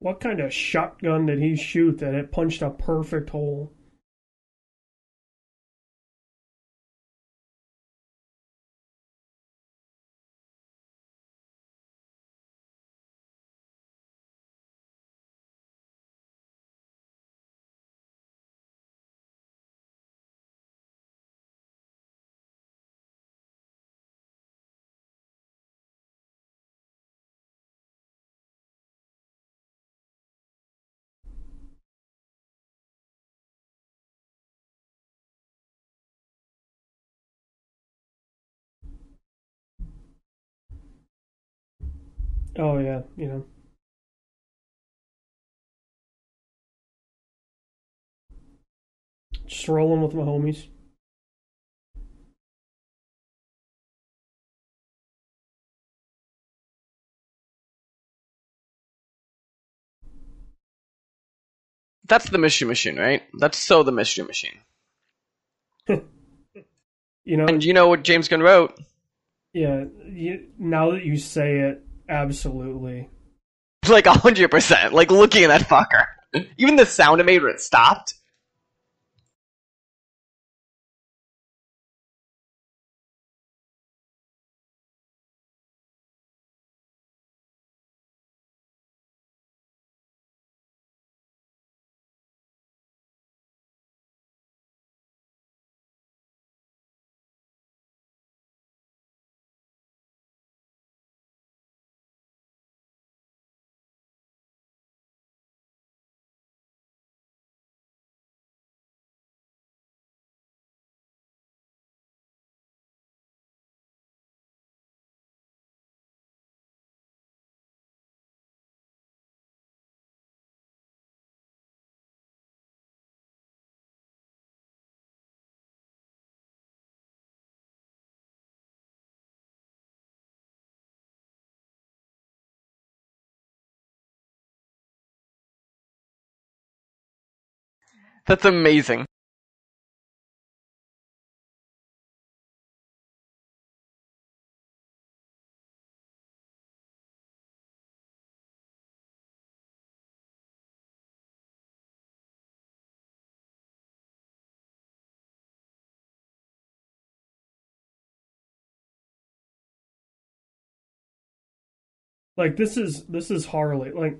Speaker 2: What kind of shotgun did he shoot that it punched a perfect hole? Oh yeah, you know. Just rolling with my homies.
Speaker 3: That's the mystery machine, right? That's so the mystery machine.
Speaker 2: You know,
Speaker 3: And you know what James Gunn wrote?
Speaker 2: yeah. You, now that you say it, absolutely.
Speaker 3: Like hundred percent. Like looking at that fucker. Even the sound it made when it stopped. That's amazing.
Speaker 2: Like this is this is Harley. Like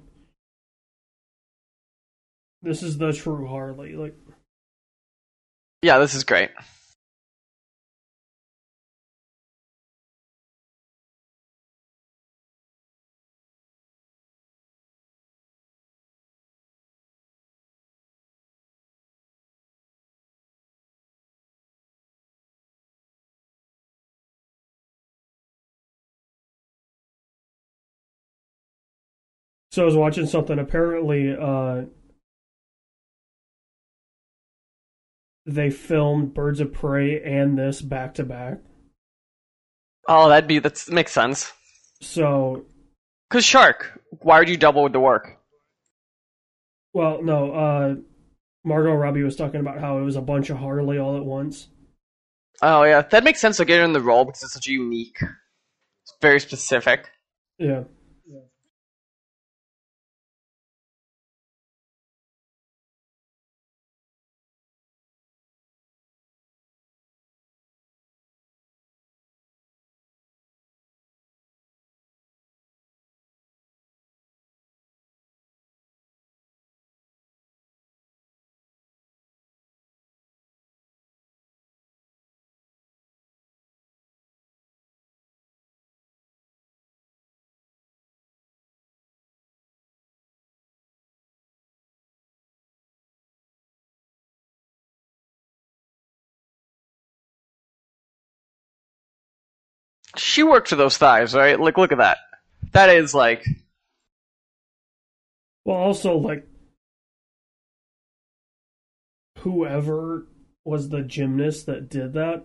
Speaker 2: this is the true Harley. Like,
Speaker 3: yeah, this is great.
Speaker 2: So I was watching something. Apparently, uh, they filmed Birds of Prey and this back to back.
Speaker 3: Oh, that'd be that makes sense.
Speaker 2: So,
Speaker 3: Cause Shark, why would you double with the work?
Speaker 2: well, no. Uh, Margot Robbie was talking about how it was a bunch of Harley all at once.
Speaker 3: Oh yeah, that makes sense to get her in the role because it's such a unique, it's very specific.
Speaker 2: Yeah.
Speaker 3: She worked for those thighs, right? Like, look at that. That is like,
Speaker 2: Well, also like whoever was the gymnast that did that,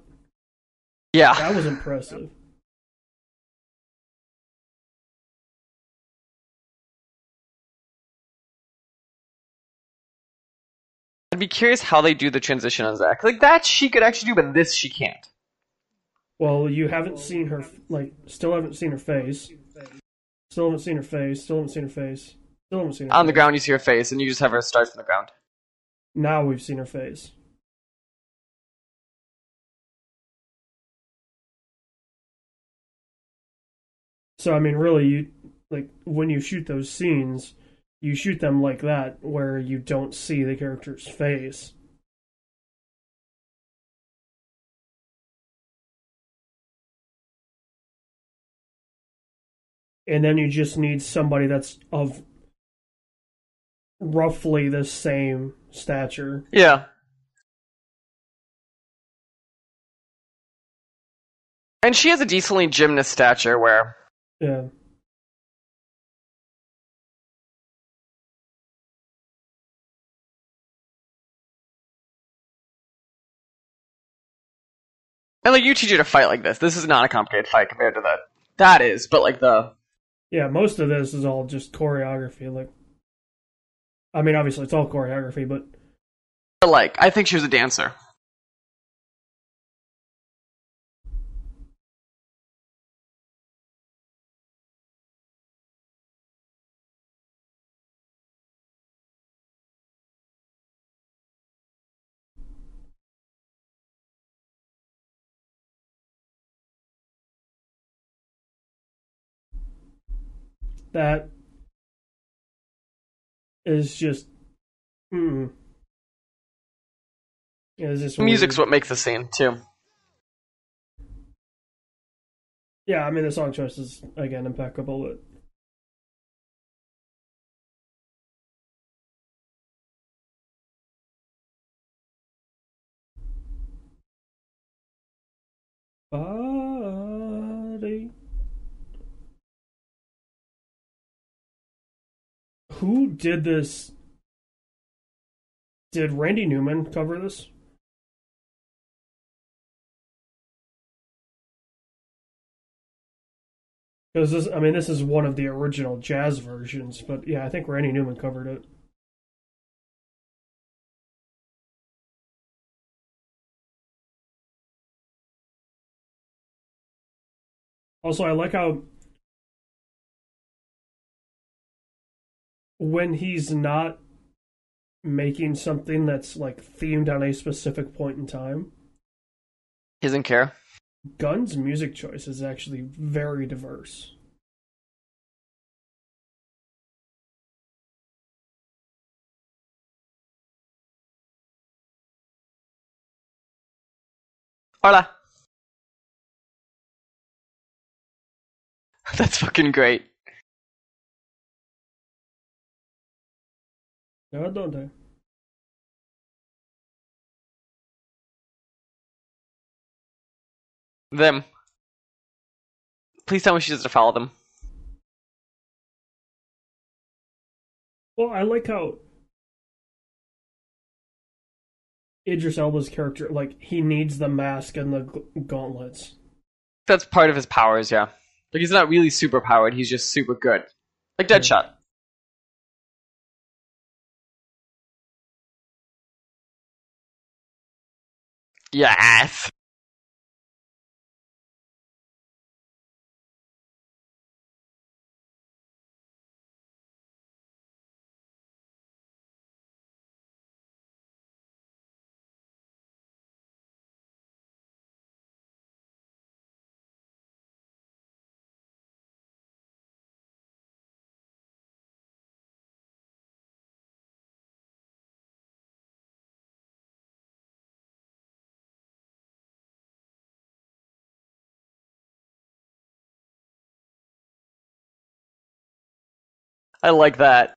Speaker 3: yeah.
Speaker 2: that was impressive.
Speaker 3: I'd be curious how they do the transition on Zach. Like that, she could actually do, but this she can't.
Speaker 2: Well, you haven't seen her like still haven't seen her face. Still haven't seen her face. Still haven't seen her face. Still haven't seen her
Speaker 3: On the ground, you see her face, and you just have her start from the ground.
Speaker 2: Now we've seen her face. So I mean, really, you like when you shoot those scenes, you shoot them like that, where you don't see the character's face. And then you just need somebody that's of roughly the same stature.
Speaker 3: Yeah. And she has a decently gymnast stature where
Speaker 2: Yeah.
Speaker 3: and like you teach you to fight like this. This is not a complicated fight compared to that. That is, but like the
Speaker 2: Yeah, most of this is all just choreography. Like, I mean, obviously it's all choreography, but
Speaker 3: like I think she was a dancer.
Speaker 2: That is just, hmm. Yeah, just
Speaker 3: Music's
Speaker 2: weird.
Speaker 3: what makes the scene too.
Speaker 2: Yeah, I mean the song choice is again impeccable. But. Who did this? Did Randy Newman cover this? Because this, I mean, this is one of the original jazz versions, but yeah, I think Randy Newman covered it. Also, I like how when he's not making something that's like themed on a specific point in time,
Speaker 3: He doesn't care.
Speaker 2: Gunn's music choice is actually very diverse.
Speaker 3: Hola. That's fucking great.
Speaker 2: They?
Speaker 3: Them. Please tell me she doesn't follow them.
Speaker 2: Well, I like how Idris Elba's character, like, he needs the mask and the gauntlets.
Speaker 3: That's part of his powers, yeah. Like he's not really super powered, he's just super good. Like Deadshot. Yes. I like that.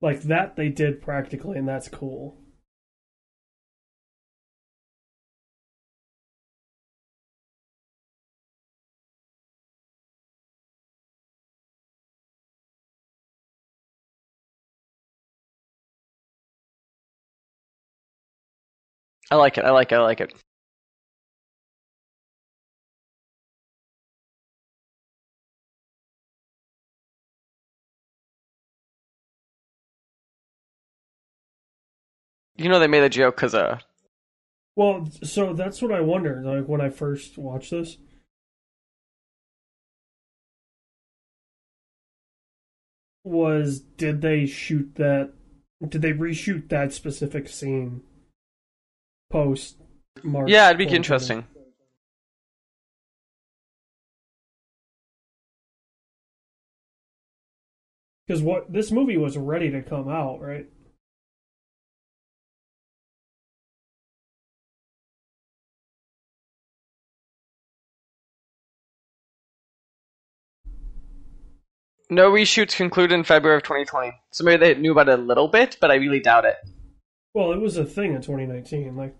Speaker 2: Like, that they did practically, and that's cool.
Speaker 3: I like it, I like it, I like it. You know they made a joke because uh
Speaker 2: Well, so that's what I wondered, like, when I first watched this. Was did they shoot that? Did they reshoot that specific scene post March?
Speaker 3: Yeah, it'd be interesting.
Speaker 2: Because what this movie was ready to come out, right?
Speaker 3: No reshoots conclude in February of 2020. So maybe they knew about it a little bit, but I really doubt it.
Speaker 2: Well, it was a thing in 2019, like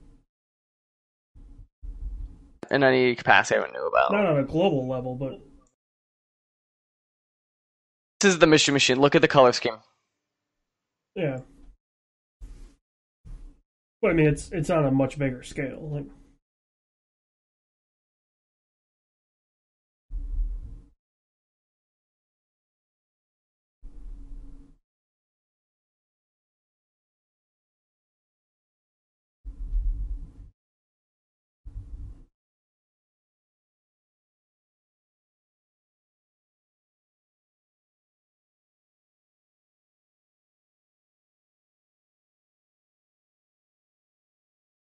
Speaker 3: In any capacity I knew about.
Speaker 2: not on a global level, but
Speaker 3: This is the Mission Machine. Look at the color scheme.
Speaker 2: yeah. But I mean, it's it's on a much bigger scale. Like,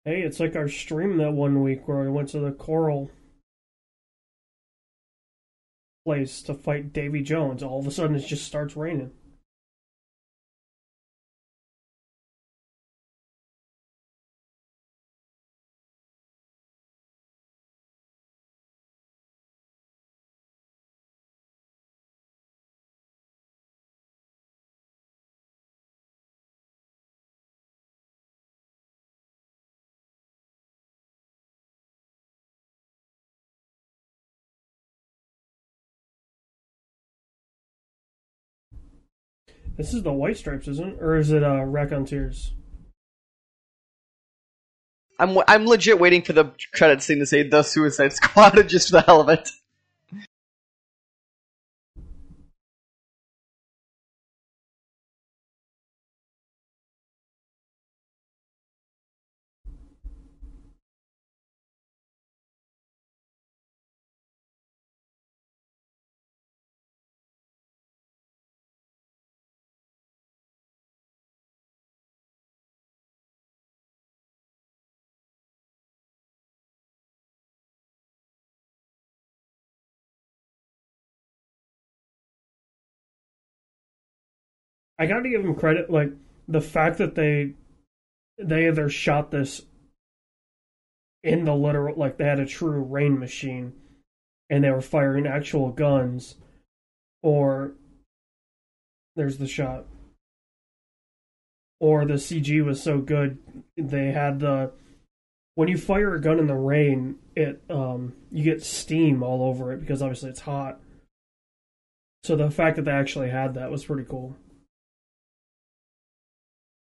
Speaker 2: hey, it's like our stream that one week where we went to the Coral place to fight Davy Jones. All of a sudden, it just starts raining. This is the White Stripes, isn't it? Or is it uh, Raconteurs?
Speaker 3: I'm I'm legit waiting for the credits scene to say the Suicide Squad just for the hell of it.
Speaker 2: I got to give them credit. Like the fact that they they either shot this in the literal like they had a true rain machine and they were firing actual guns or there's the shot or the CG was so good they had the when you fire a gun in the rain it um you get steam all over it because obviously it's hot so the fact that they actually had that was pretty cool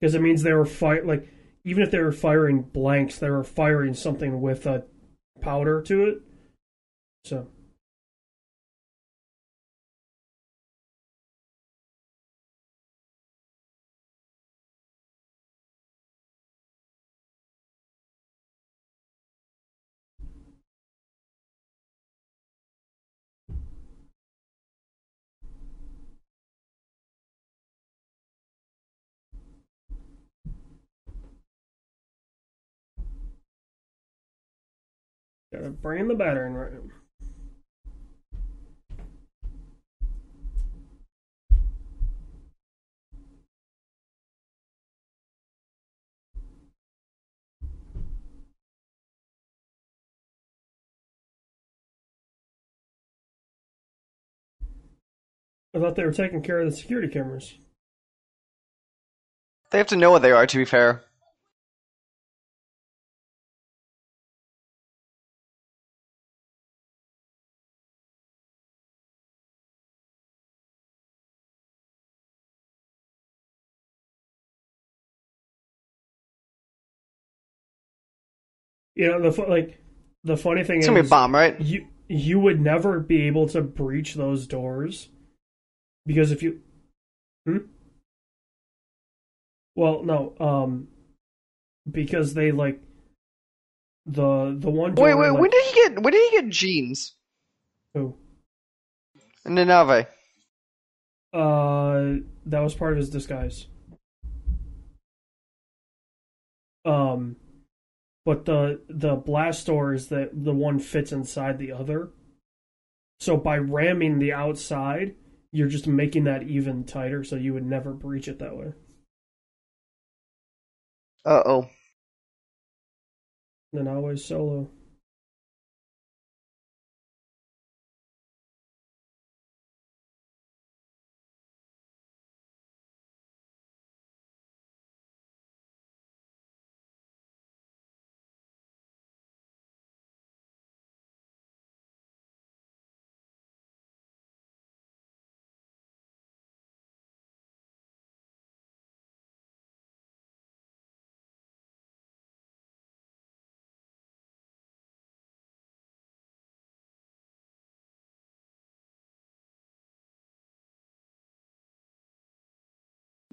Speaker 2: because it means they were fight like even if they were firing blanks, they were firing something with a powder to it. So. Gotta bring the battering ram. I thought they were taking care of the security cameras.
Speaker 3: They have to know what they are, to be fair.
Speaker 2: You know, the like the funny thing
Speaker 3: It's
Speaker 2: is
Speaker 3: gonna be a bomb, right?
Speaker 2: you you would never be able to breach those doors because if you hmm? well no um because they like the the one
Speaker 3: Wait, wait.
Speaker 2: like,
Speaker 3: When did he get? When did he get jeans?
Speaker 2: who?
Speaker 3: In Nanaue.
Speaker 2: uh that was part of his disguise um but the the blast door is that the one fits inside the other. So by ramming the outside you're just making that even tighter so you would never breach it that way.
Speaker 3: Uh oh.
Speaker 2: then always solo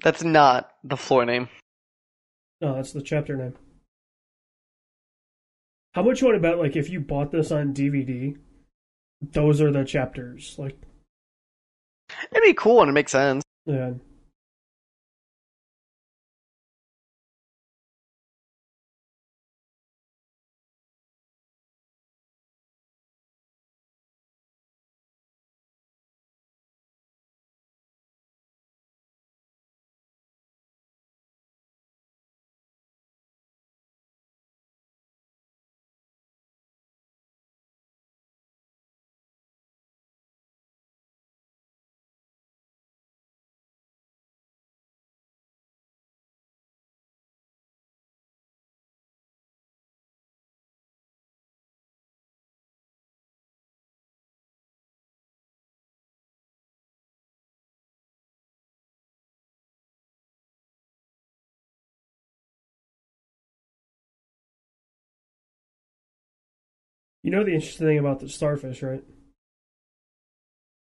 Speaker 3: That's not the floor name.
Speaker 2: no that's the chapter name how much you want to bet like if you bought this on dvd those are the chapters like
Speaker 3: It'd be cool and it makes sense.
Speaker 2: yeah You know the interesting thing about the starfish, right?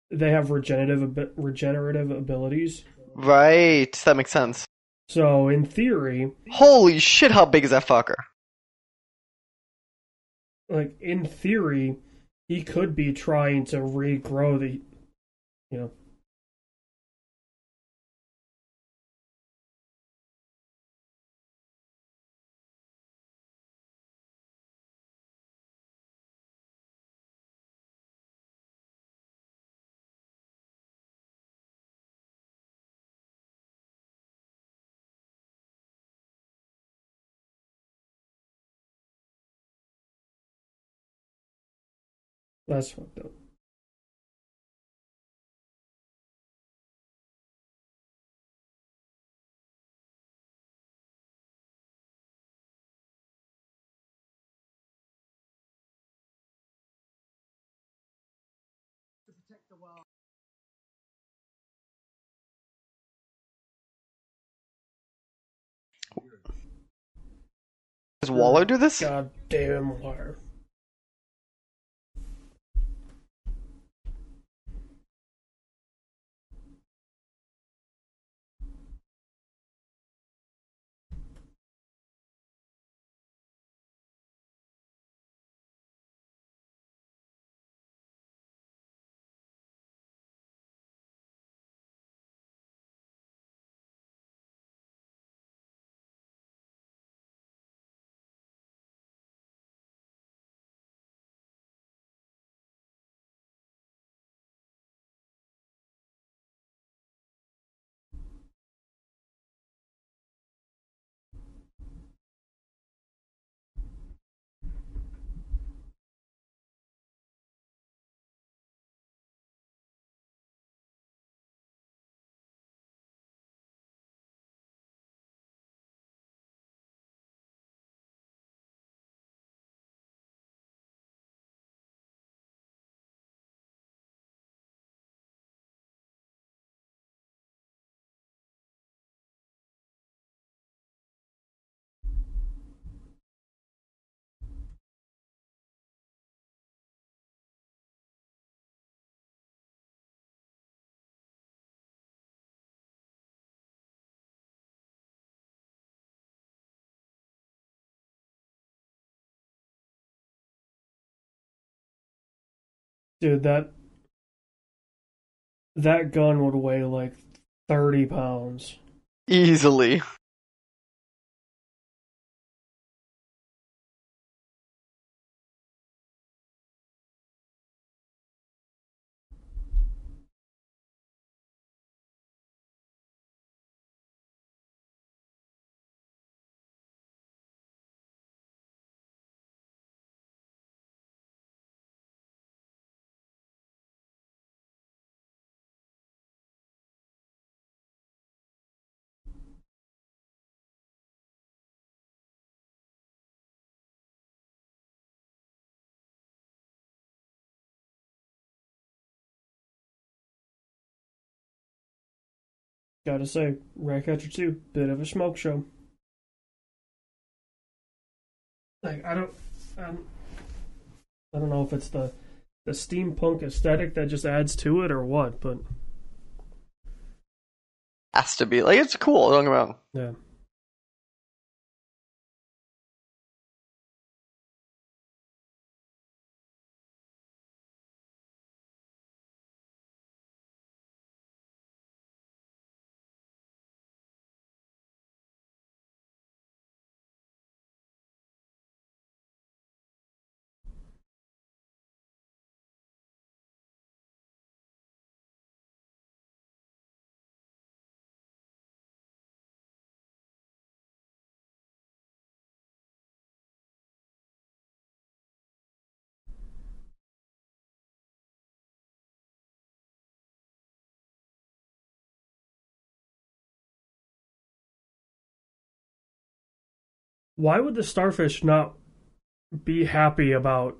Speaker 2: They have regenerative regenerative abilities.
Speaker 3: Right. That makes sense.
Speaker 2: So in theory,
Speaker 3: Holy shit! How big is that fucker?
Speaker 2: like in theory, he could be trying to regrow the, you know. That's fucked up.
Speaker 3: Does Waller do this?
Speaker 2: God damn liar. Dude, that that gun would weigh like thirty pounds.
Speaker 3: Easily.
Speaker 2: Gotta say, Ratcatcher 2, bit of a smoke show. Like I don't, um, I don't know if it's the the steampunk aesthetic that just adds to it or what, but
Speaker 3: Has to be. Like, it's cool, don't get me wrong.
Speaker 2: yeah. Why would the starfish not be happy about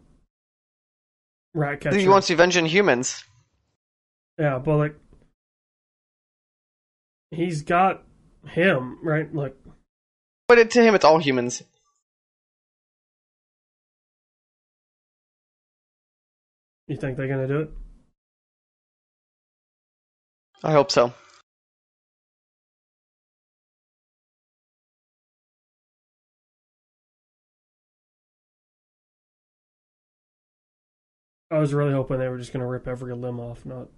Speaker 2: Ratcatcher?
Speaker 3: He wants revenge on humans.
Speaker 2: Yeah, but like he's got him, right? Like
Speaker 3: But it, to him, it's all humans.
Speaker 2: you think they're gonna do it?
Speaker 3: I hope so.
Speaker 2: I was really hoping they were just gonna rip every limb off, not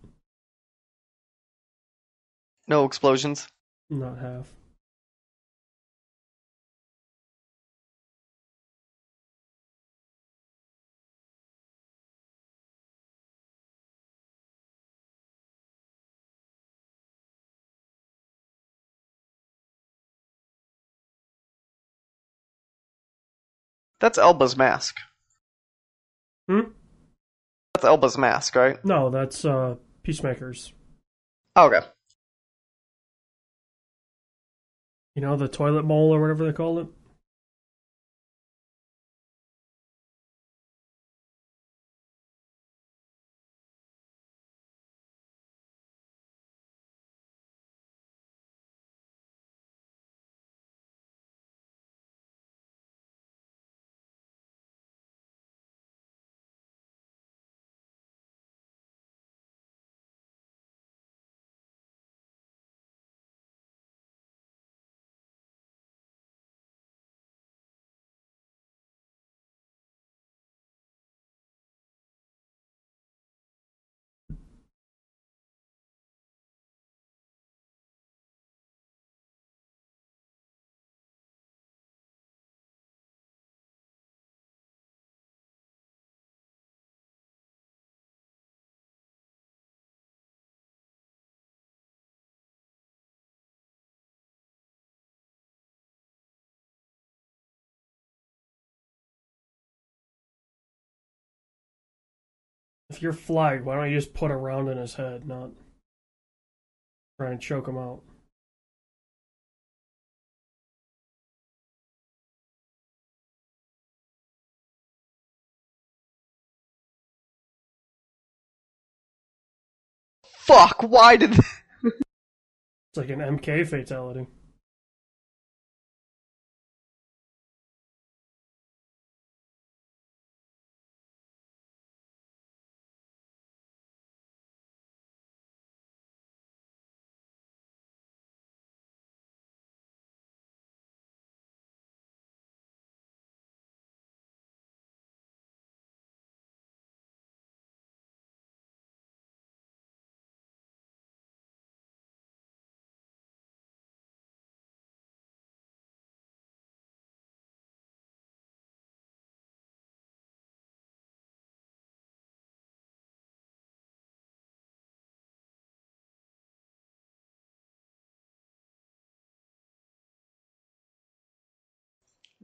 Speaker 3: No explosions.
Speaker 2: not half.
Speaker 3: That's Elba's mask.
Speaker 2: Hmm?
Speaker 3: That's Elba's mask, right?
Speaker 2: No, that's uh, Peacemakers.
Speaker 3: Oh, okay.
Speaker 2: You know, the toilet bowl or whatever they call it? If you're flagged, why don't you just put a round in his head, not try and choke him out?
Speaker 3: Fuck, why did.
Speaker 2: It's like an MK fatality.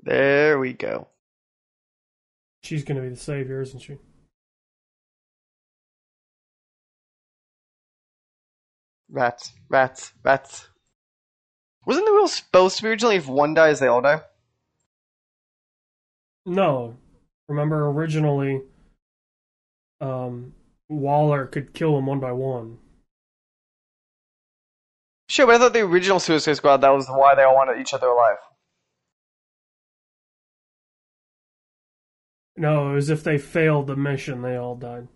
Speaker 3: There we go.
Speaker 2: She's gonna be the savior, isn't she?
Speaker 3: Rats, rats, rats. Wasn't the rule supposed to be originally if one dies, they all die?
Speaker 2: No. Remember originally um Waller could kill them one by one.
Speaker 3: Sure, but I thought the original Suicide Squad, that was why they all wanted each other alive.
Speaker 2: No, it was if they failed the mission, they all died.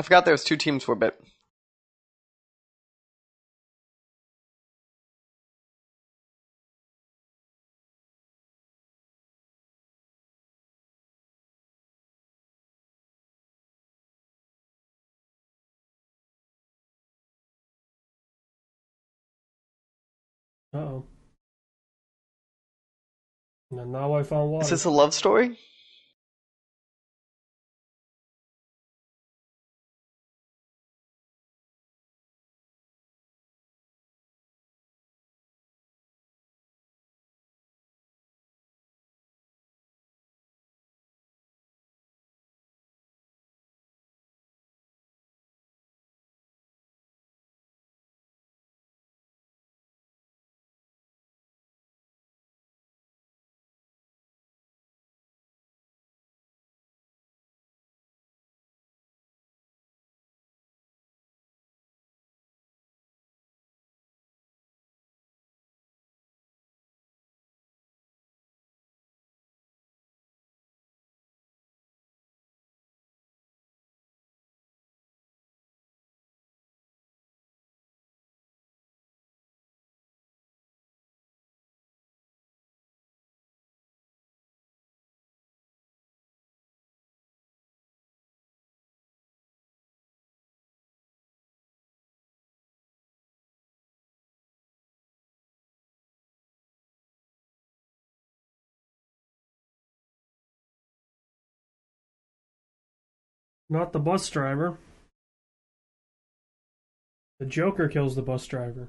Speaker 3: I forgot there was two teams for a bit.
Speaker 2: Uh oh. And now I found water.
Speaker 3: Is this a love story?
Speaker 2: Not the bus driver. The Joker kills the bus driver.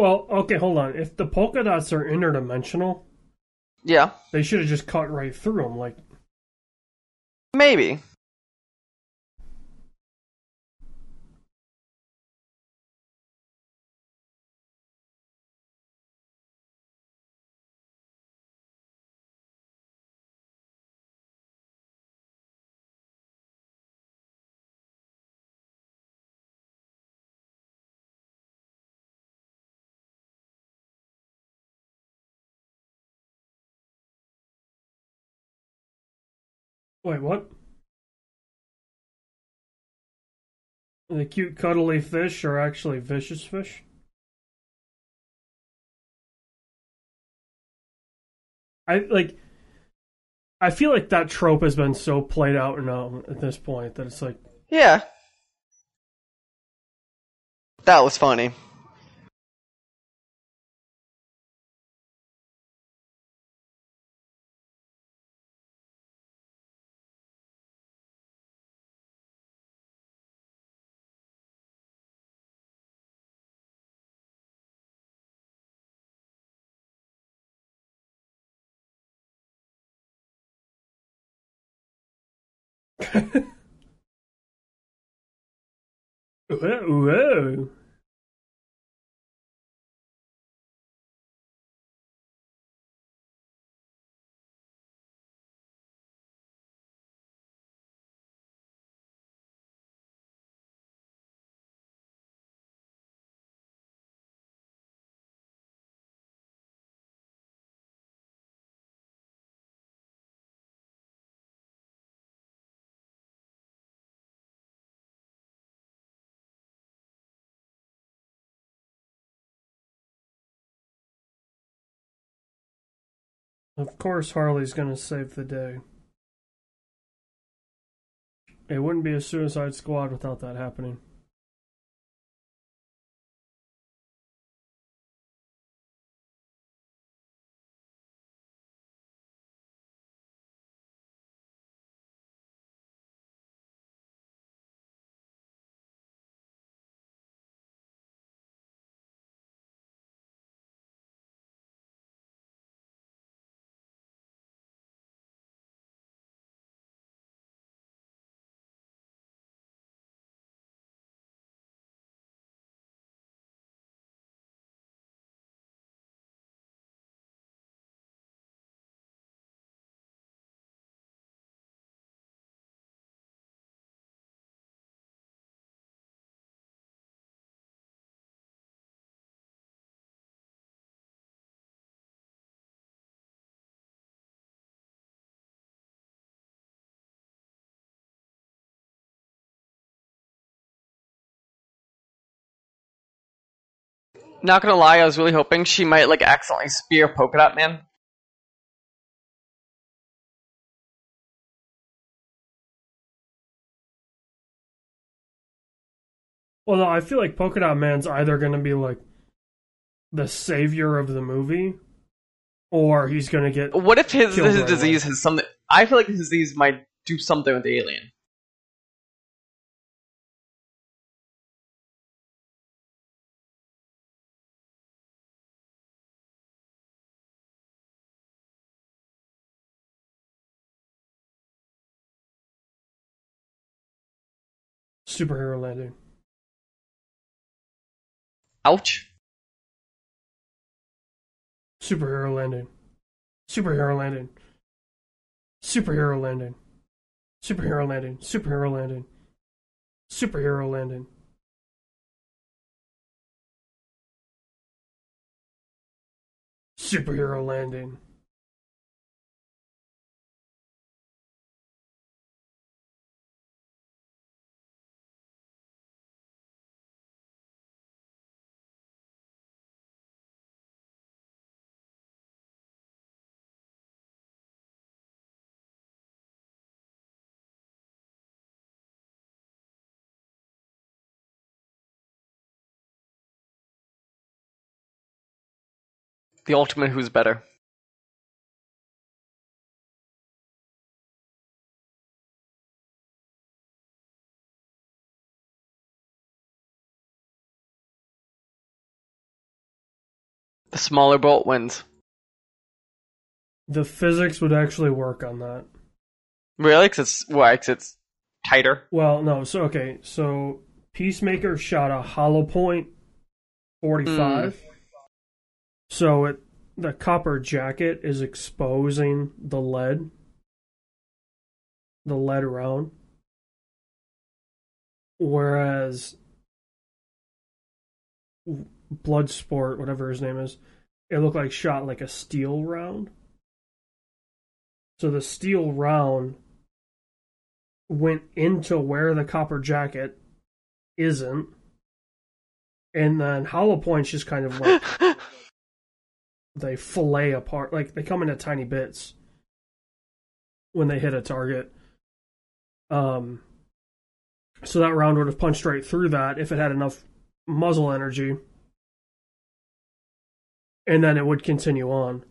Speaker 2: Well, okay, hold on. If the polka dots are interdimensional,
Speaker 3: Yeah,
Speaker 2: they should have just cut right through them. Like,
Speaker 3: maybe.
Speaker 2: Wait, what? The cute, cuddly fish are actually vicious fish? I like. I feel like that trope has been so played out now at this point that it's like,
Speaker 3: Yeah. That was funny.
Speaker 2: whoa, whoa. Of course, Harley's gonna save the day. It wouldn't be a Suicide Squad without that happening.
Speaker 3: Not gonna lie, I was really hoping she might like accidentally spear Polka Dot Man.
Speaker 2: Well, no, I feel like Polka Dot Man's either to be like the savior of the movie, or he's to get.
Speaker 3: What if his his
Speaker 2: right
Speaker 3: disease has something? I feel like his disease might do something with the alien.
Speaker 2: Superhero landing.
Speaker 3: Ouch.
Speaker 2: Superhero landing. Superhero landing. Superhero landing. Superhero landing. Superhero landing. Superhero landing. Superhero landing.
Speaker 3: The ultimate who's better. The smaller bolt wins.
Speaker 2: The physics would actually work on that.
Speaker 3: Really? Because it's why? 'Cause it's tighter.
Speaker 2: Well, no. So okay. So Peacemaker shot a hollow point forty-five. Hmm. So it the copper jacket is exposing the lead, the lead around. Whereas Bloodsport, whatever his name is, it looked like shot like a steel round. So the steel round went into where the copper jacket isn't. And then hollow points just kind of like they fillet apart like they come into tiny bits when they hit a target. Um so that round would have punched right through that if it had enough muzzle energy. And then it would continue on.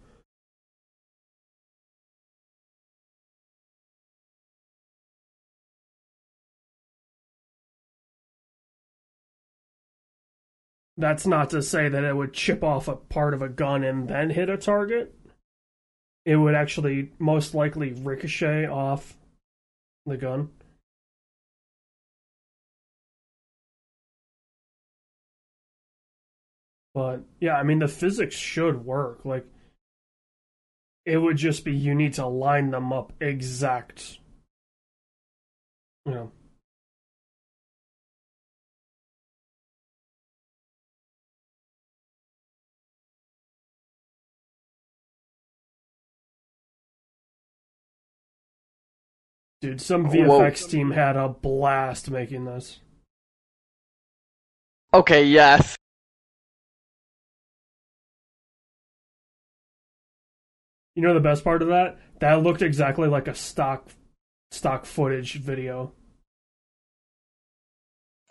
Speaker 2: That's not to say that it would chip off a part of a gun and then hit a target. It would actually most likely ricochet off the gun. But yeah, I mean the physics should work. Like it would just be you need to line them up exact. You know. Dude, some
Speaker 3: Whoa.
Speaker 2: VFX team had a blast making this.
Speaker 3: Okay, yes.
Speaker 2: You know the best part of that? That looked exactly like a stock stock footage video.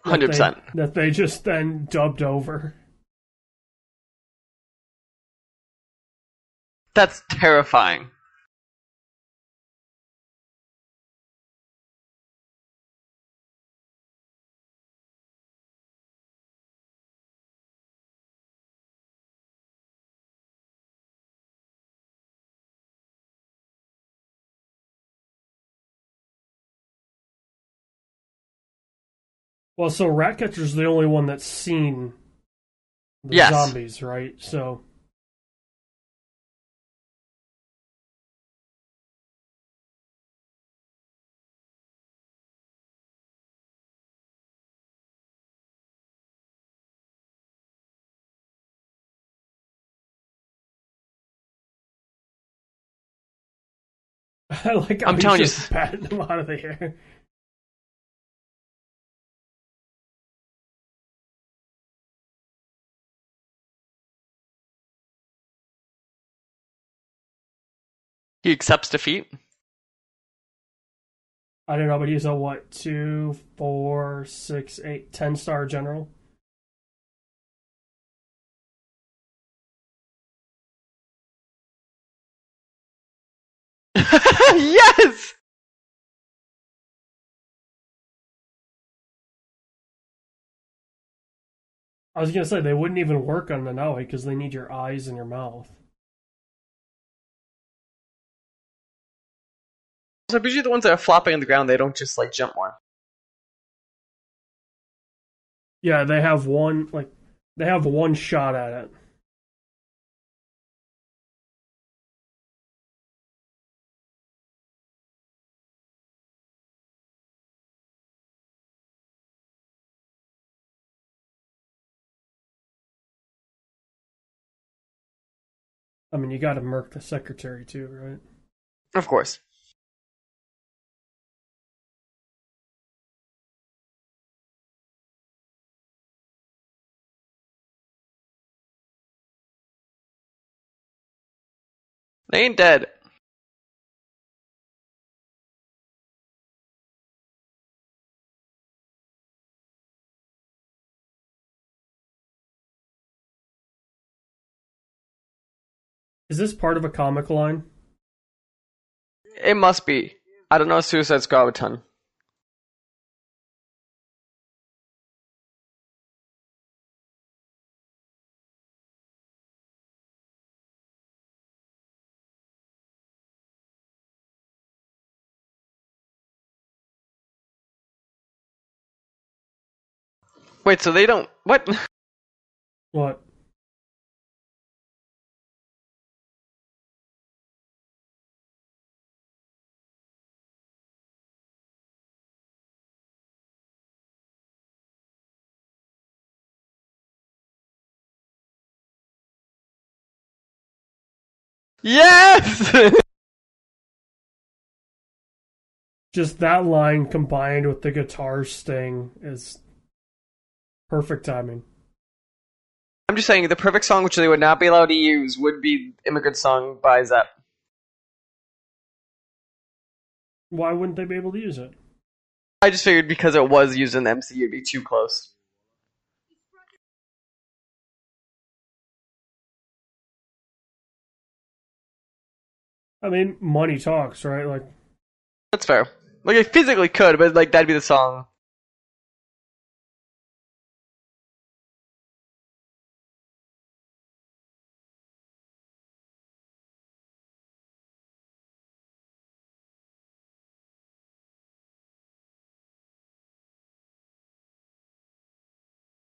Speaker 3: Hundred
Speaker 2: they-
Speaker 3: percent.
Speaker 2: That they just then dubbed over.
Speaker 3: That's terrifying.
Speaker 2: Well, so Ratcatcher's the only one that's seen the
Speaker 3: Yes.
Speaker 2: zombies, right? So I like
Speaker 3: I'm telling you-
Speaker 2: patting him out of the air.
Speaker 3: He accepts defeat.
Speaker 2: I don't know, but he's a what two, four, six, eight, ten star general.
Speaker 3: yes!
Speaker 2: I was gonna say they wouldn't even work on the Nanaue because they need your eyes and your mouth.
Speaker 3: So usually the ones that are flopping on the ground, they don't just like jump more.
Speaker 2: Yeah, they have one like they have one shot at it. I mean, you got to murk the secretary too, right?
Speaker 3: Of course. They ain't dead.
Speaker 2: Is this part of a comic line?
Speaker 3: It must be. I don't know Suicide Squad a ton. Wait, so they don't what?
Speaker 2: What?
Speaker 3: Yes!
Speaker 2: Just that line combined with the guitar sting is perfect timing.
Speaker 3: I'm just saying the perfect song which they would not be allowed to use would be Immigrant Song by Zepp.
Speaker 2: Why wouldn't they be able to use it?
Speaker 3: I just figured because it was used in the MCU it'd be too close.
Speaker 2: I mean, money talks, right? Like,
Speaker 3: That's fair. Like I physically could, but like that'd be the song.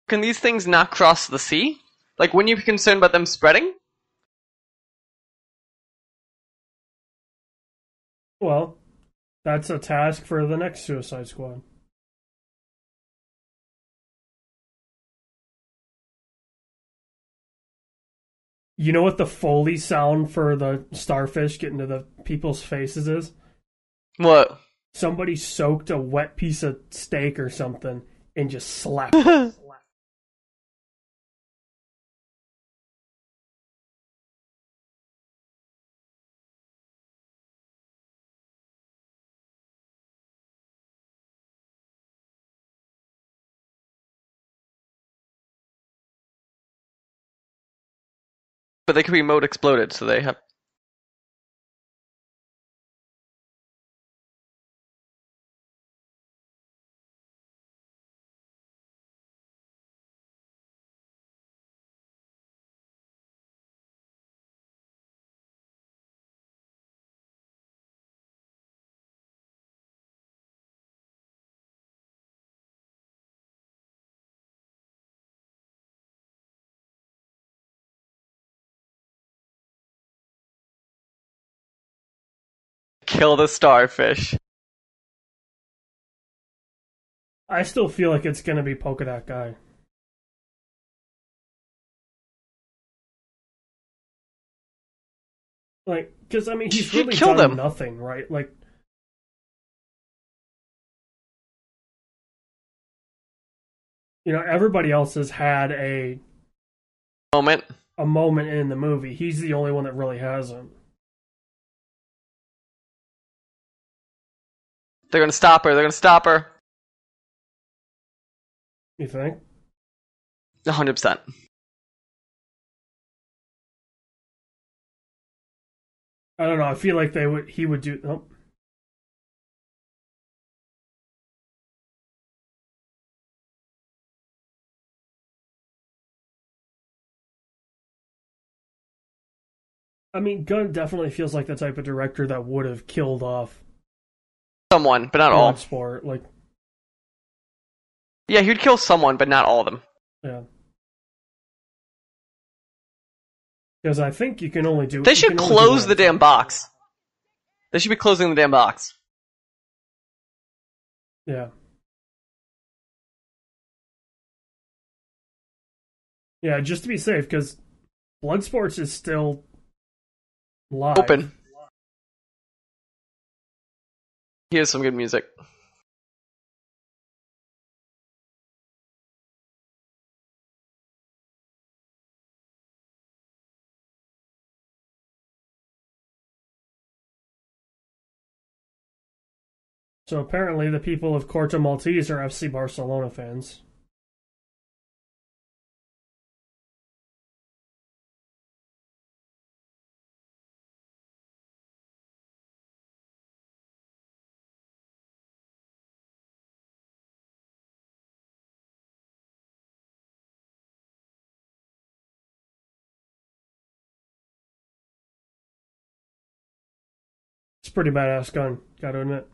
Speaker 3: Can these things not cross the sea? Like, wouldn't you be concerned about them spreading?
Speaker 2: well, that's a task for the next Suicide Squad. You know what the Foley sound for the starfish getting to the people's faces is?
Speaker 3: What?
Speaker 2: Somebody soaked a wet piece of steak or something and just slapped
Speaker 3: But they could be mode exploded, so they have. Kill the starfish.
Speaker 2: I still feel like it's gonna be Polka Dot Guy. Like, because I mean, he's really
Speaker 3: kill
Speaker 2: done
Speaker 3: them.
Speaker 2: nothing, right? Like, you know, everybody else has had a
Speaker 3: Moment.
Speaker 2: a moment in the movie. He's the only one that really hasn't.
Speaker 3: They're gonna stop her. They're gonna stop her.
Speaker 2: You think?
Speaker 3: hundred percent.
Speaker 2: I don't know. I feel like they would. He would do. Oh. I mean, Gunn definitely feels like the type of director that would have killed off
Speaker 3: Someone, but not all.
Speaker 2: Bloodsport. Like,
Speaker 3: Yeah, he would kill someone, but not all of them.
Speaker 2: yeah. Because I think you can only do.
Speaker 3: They should
Speaker 2: can only do
Speaker 3: close the damn box. They should be closing the damn box.
Speaker 2: Yeah. Yeah, just to be safe, because Bloodsports is still live.
Speaker 3: Open. Here's some good music.
Speaker 2: So apparently, the people of Corto Maltese are FC Barcelona fans. Pretty badass gun, gotta admit.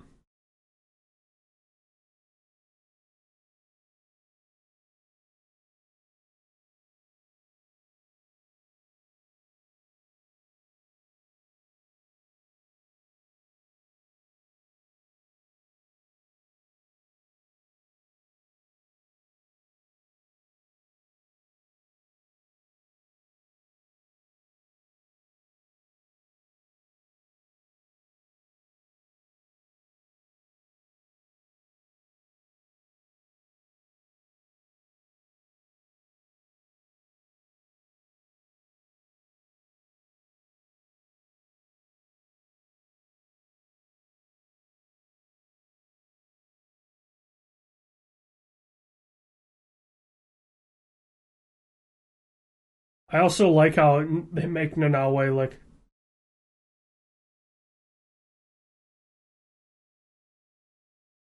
Speaker 2: I also like how they make Nanaue like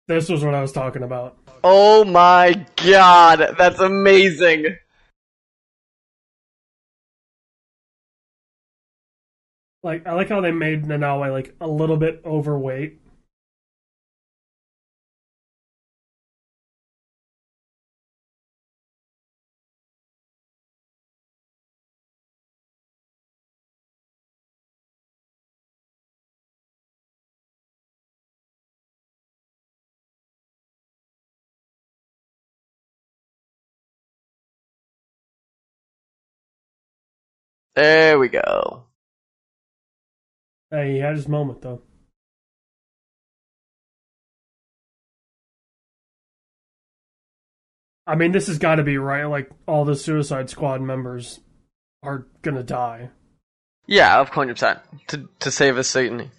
Speaker 2: This was what I was talking about.
Speaker 3: Oh my god, that's amazing.
Speaker 2: Like I like how they made Nanaue like a little bit overweight.
Speaker 3: There we go.
Speaker 2: Hey, he had his moment though. I mean, this has got to be right. Like all the Suicide Squad members are gonna die.
Speaker 3: Yeah, of hundred percent. To to save us Satan.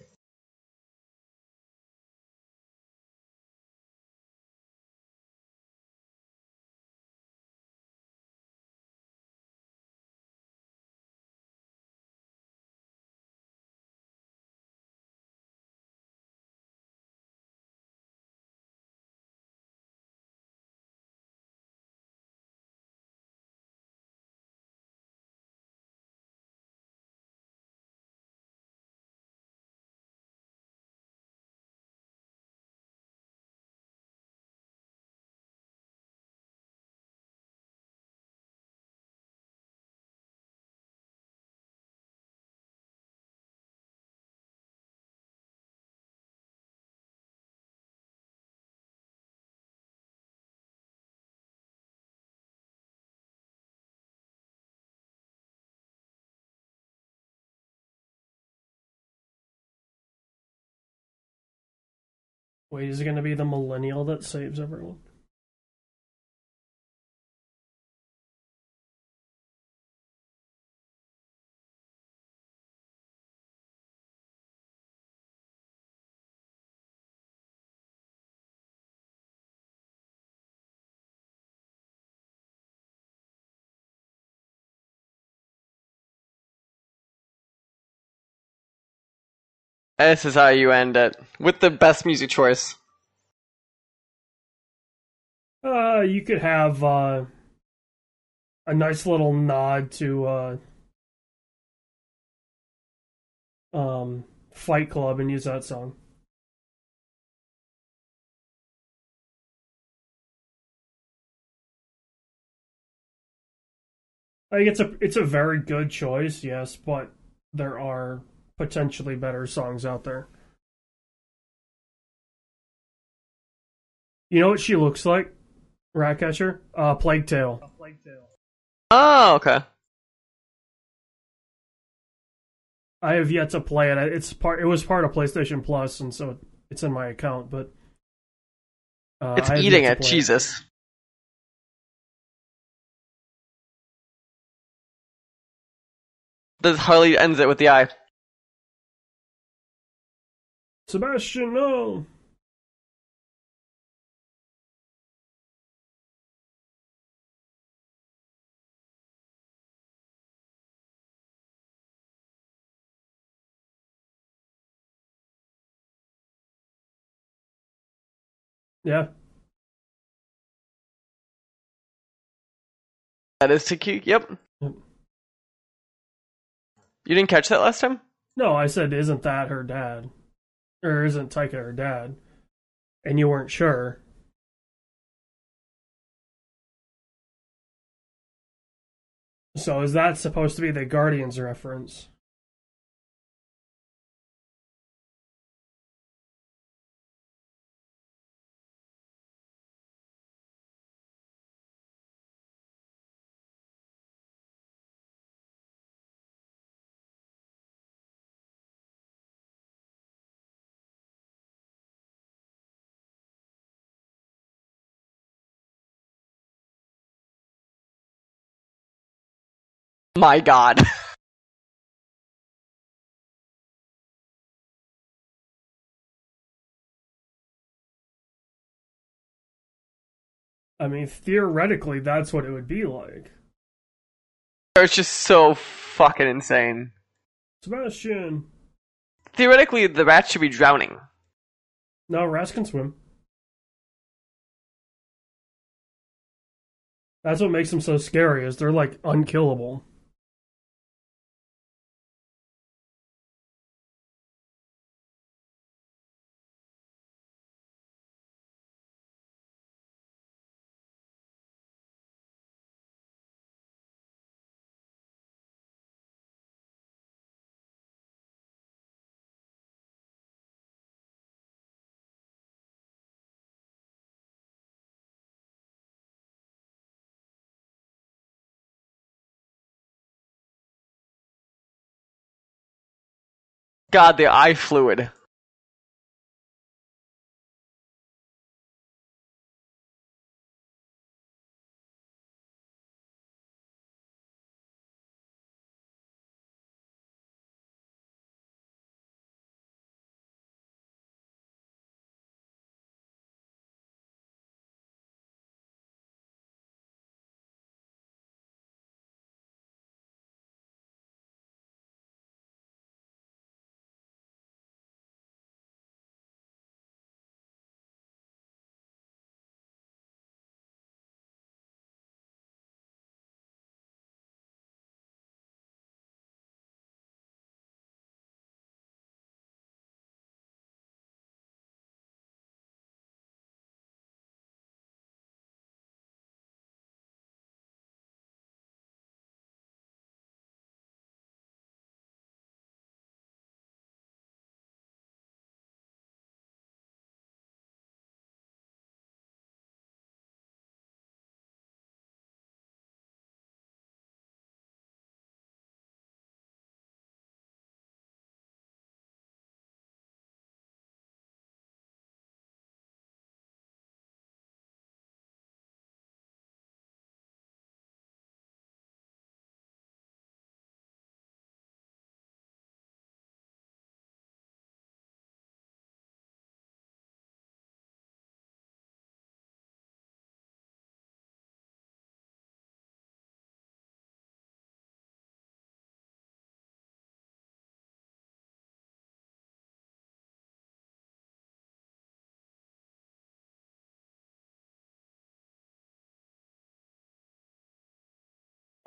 Speaker 2: Wait, is it gonna be the millennial that saves everyone?
Speaker 3: This is how you end it with the best music choice.
Speaker 2: Uh, you could have uh, a nice little nod to uh, um, Fight Club and use that song. Think it's a it's a very good choice, yes, but there are potentially better songs out there. You know what she looks like? Ratcatcher? Uh Plague Tale.
Speaker 3: Oh, okay.
Speaker 2: I have yet to play it. It's part. It was part of PlayStation Plus, and so it's in my account. But
Speaker 3: uh, it's eating it. Jesus. It. The Harley ends it with the eye.
Speaker 2: Sebastian, no. Yeah.
Speaker 3: That is too cute. Yep. yep. You didn't catch that last time?
Speaker 2: No, I said, isn't that her dad? Or isn't Taika her dad? And you weren't sure. So is that supposed to be the Guardians reference?
Speaker 3: My god.
Speaker 2: I mean, theoretically, that's what it would be like.
Speaker 3: It's just so fucking insane.
Speaker 2: Sebastian.
Speaker 3: Theoretically, the rats should be drowning.
Speaker 2: No, rats can swim. That's what makes them so scary, is they're like unkillable.
Speaker 3: God, the eye fluid.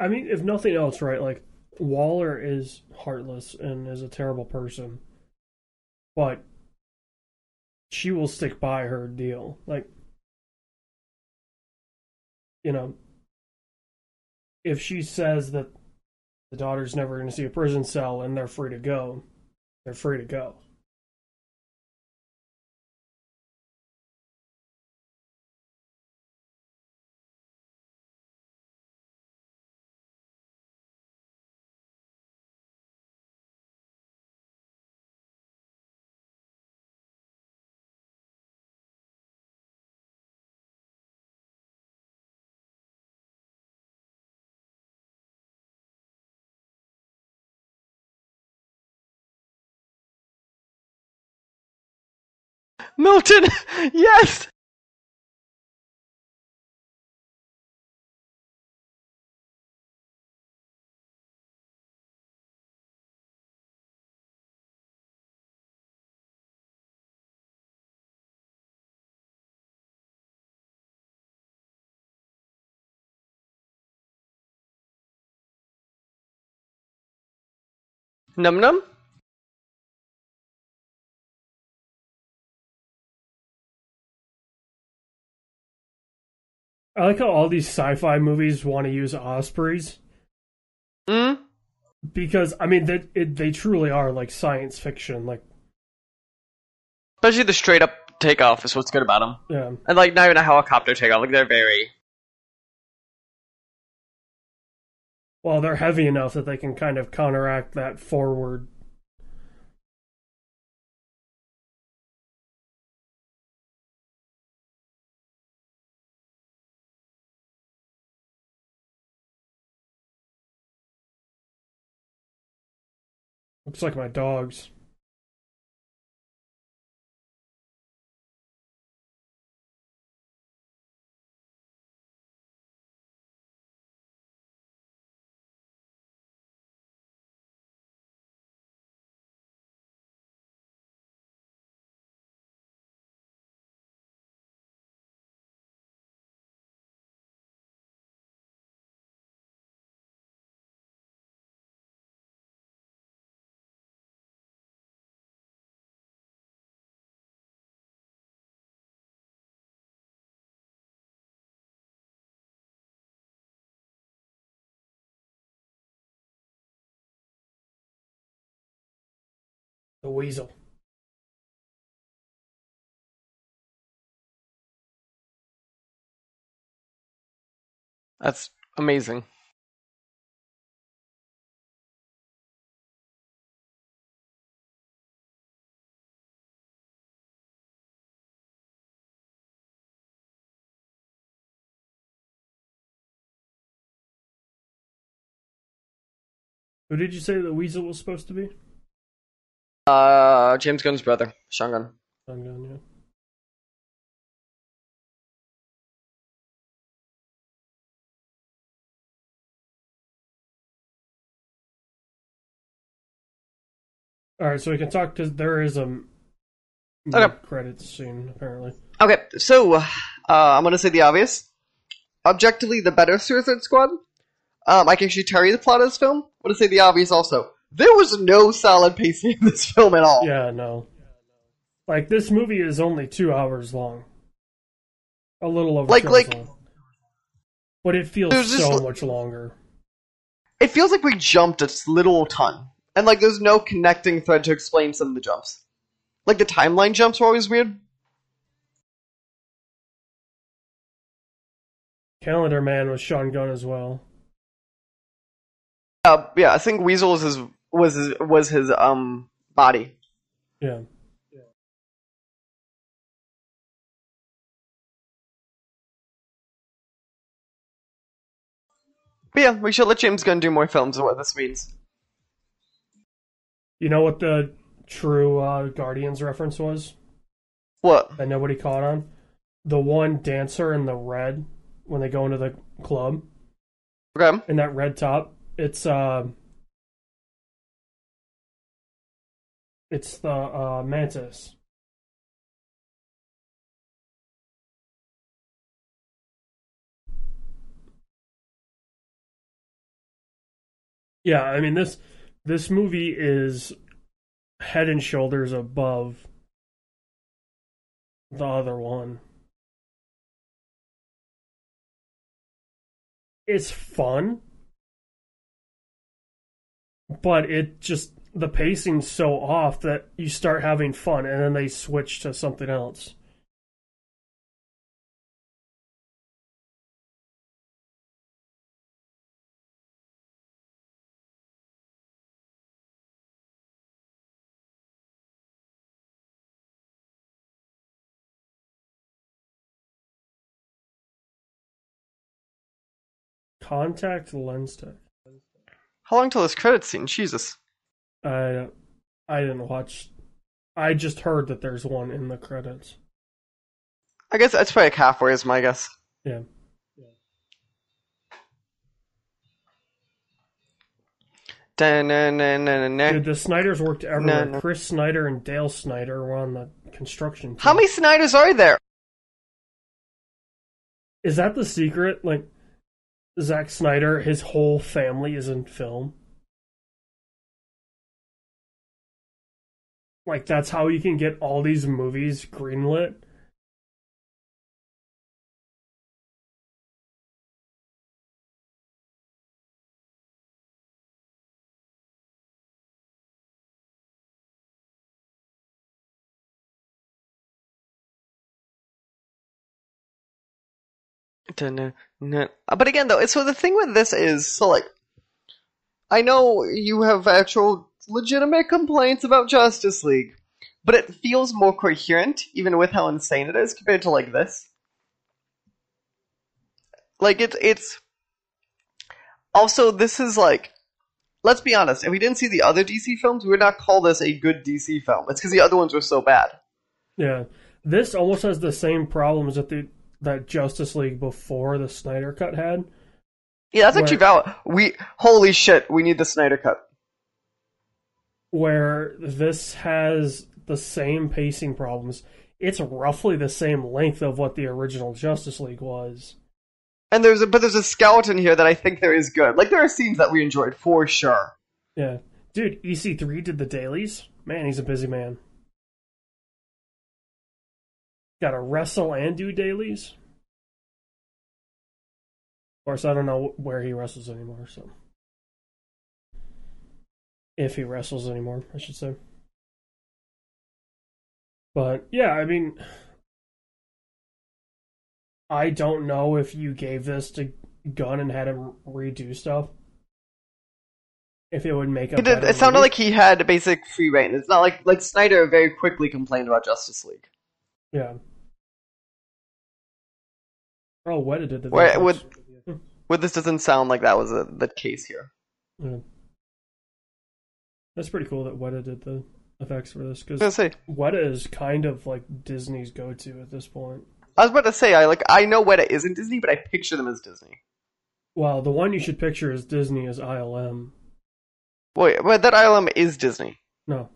Speaker 2: I mean, if nothing else, right? Like Waller is heartless and is a terrible person, but she will stick by her deal. Like, you know, if she says that the daughter's never going to see a prison cell and they're free to go, they're free to go.
Speaker 3: Milton! Yes! Num num?
Speaker 2: I like how all these sci-fi movies want to use ospreys
Speaker 3: Mm?
Speaker 2: because I mean they they truly are like science fiction. Like
Speaker 3: Especially the straight up takeoff is what's good about them.
Speaker 2: yeah,
Speaker 3: And like not even a helicopter takeoff, like they're very
Speaker 2: well they're heavy enough that they can kind of counteract that forward. Looks like my dogs. Weasel.
Speaker 3: that's amazing.
Speaker 2: Who did you say the weasel was supposed to be?
Speaker 3: Uh James Gunn's brother, Sean Gunn.
Speaker 2: Sean Gunn, yeah. All right, so we can talk because there is a
Speaker 3: Okay.
Speaker 2: credits scene apparently.
Speaker 3: Okay, so uh, I'm gonna say the obvious. Objectively, the better Suicide Squad. Um, I can actually tell you the plot of this film. I'm gonna say the obvious also. There was no solid pacing in this film at all.
Speaker 2: Yeah, no. Like this movie is only two hours long, a little over
Speaker 3: Like- like-
Speaker 2: long. but it feels
Speaker 3: There's just
Speaker 2: so much longer.
Speaker 3: It feels like we jumped a little ton, and like there's no connecting thread to explain some of the jumps. Like the timeline jumps were always weird.
Speaker 2: Calendar Man was Sean Gunn as well.
Speaker 3: Uh, yeah, I think Weasel is his was his, was his um body.
Speaker 2: Yeah.
Speaker 3: But yeah, we should let James Gunn do more films. of what this means.
Speaker 2: You know what the true uh, Guardians reference was
Speaker 3: What?
Speaker 2: that nobody caught on? The one dancer in the red when they go into the club
Speaker 3: Okay.
Speaker 2: in that red top. It's uh, it's the uh, mantis. Yeah, I mean this this movie is head and shoulders above the other one. It's fun, but it just the pacing's so off that you start having fun and then they switch to something else. Contact lens tech.
Speaker 3: How long till this credit scene? Jesus.
Speaker 2: I I didn't watch. I just heard that there's one in the credits.
Speaker 3: I guess that's probably like halfway is my guess.
Speaker 2: Yeah.
Speaker 3: Da-na-na-na-na-na.
Speaker 2: Dude, the Snyders worked everywhere.
Speaker 3: No, no.
Speaker 2: Chris Snyder and Dale Snyder were on the construction team.
Speaker 3: How many Snyders are there?
Speaker 2: Is that the secret? Like, Zack Snyder, his whole family is in film. Like, that's how you can get all these movies greenlit.
Speaker 3: Uh, But again, though, so the thing with this is, so like, I know you have actual legitimate complaints about Justice League, but it feels more coherent, even with how insane it is, compared to like this. Like it's it's. Also, this is like, let's be honest. If we didn't see the other DC films, we would not call this a good DC film. It's because the other ones were so bad.
Speaker 2: Yeah. This almost has the same problems that the that Justice League before the Snyder Cut had.
Speaker 3: Yeah, that's actually valid. We holy shit, we need the Snyder cut.
Speaker 2: Where this has the same pacing problems. It's roughly the same length of what the original Justice League was.
Speaker 3: And there's a but there's a skeleton here that I think there is good. Like there are scenes that we enjoyed for sure.
Speaker 2: Yeah. Dude, EC3 did the dailies. Man, he's a busy man. Got to wrestle and do dailies. Of course, I don't know where he wrestles anymore, so. If he wrestles anymore, I should say. But, yeah, I mean. I don't know if you gave this to Gunn and had him redo stuff. If it would make a
Speaker 3: It, did, it sounded like he had basic free reign. It's not like like Snyder very quickly complained about Justice League.
Speaker 2: Yeah. Oh, what did the
Speaker 3: Where-
Speaker 2: VFX.
Speaker 3: with- this doesn't sound like that was a, the case here.
Speaker 2: Yeah. That's pretty cool that Weta did the effects for this
Speaker 3: I was gonna
Speaker 2: because
Speaker 3: say
Speaker 2: Weta is kind of like Disney's go-to at this point.
Speaker 3: I was about to say I like I know Weta isn't Disney, but I picture them as Disney.
Speaker 2: Well, the one you should picture as Disney is ILM.
Speaker 3: Wait, but that ILM is Disney.
Speaker 2: No,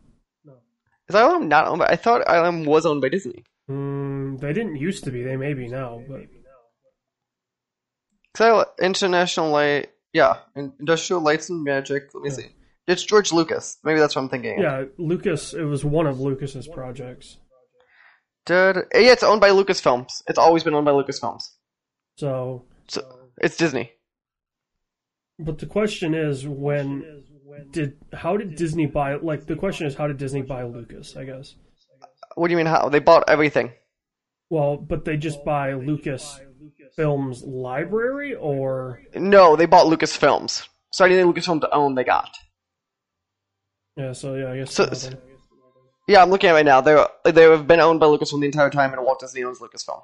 Speaker 2: no.
Speaker 3: Is ILM not owned by? I thought ILM was owned by Disney.
Speaker 2: mm, they didn't used to be. They may be now, but
Speaker 3: Cause I, International Light, yeah, Industrial Lights and Magic. Let me
Speaker 2: Yeah.
Speaker 3: see. It's George Lucas. Maybe that's what I'm thinking.
Speaker 2: yeah, Lucas. It was one of Lucas's projects.
Speaker 3: Did, yeah, it's owned by Lucasfilms. It's always been owned by Lucasfilms.
Speaker 2: So,
Speaker 3: So it's Disney.
Speaker 2: but the question is, when did how did Disney buy? Like, the question is, how did Disney buy Lucas? I guess.
Speaker 3: What do you mean? How they bought everything?
Speaker 2: Well, but they just buy Lucas Films library, or
Speaker 3: No, they bought Lucasfilms. So anything Lucasfilm to own, they got.
Speaker 2: Yeah. So yeah, I guess.
Speaker 3: So-
Speaker 2: so.
Speaker 3: Yeah, I'm looking at it right now. They they have been owned by Lucasfilm the entire time, and Walt Disney owns Lucasfilm.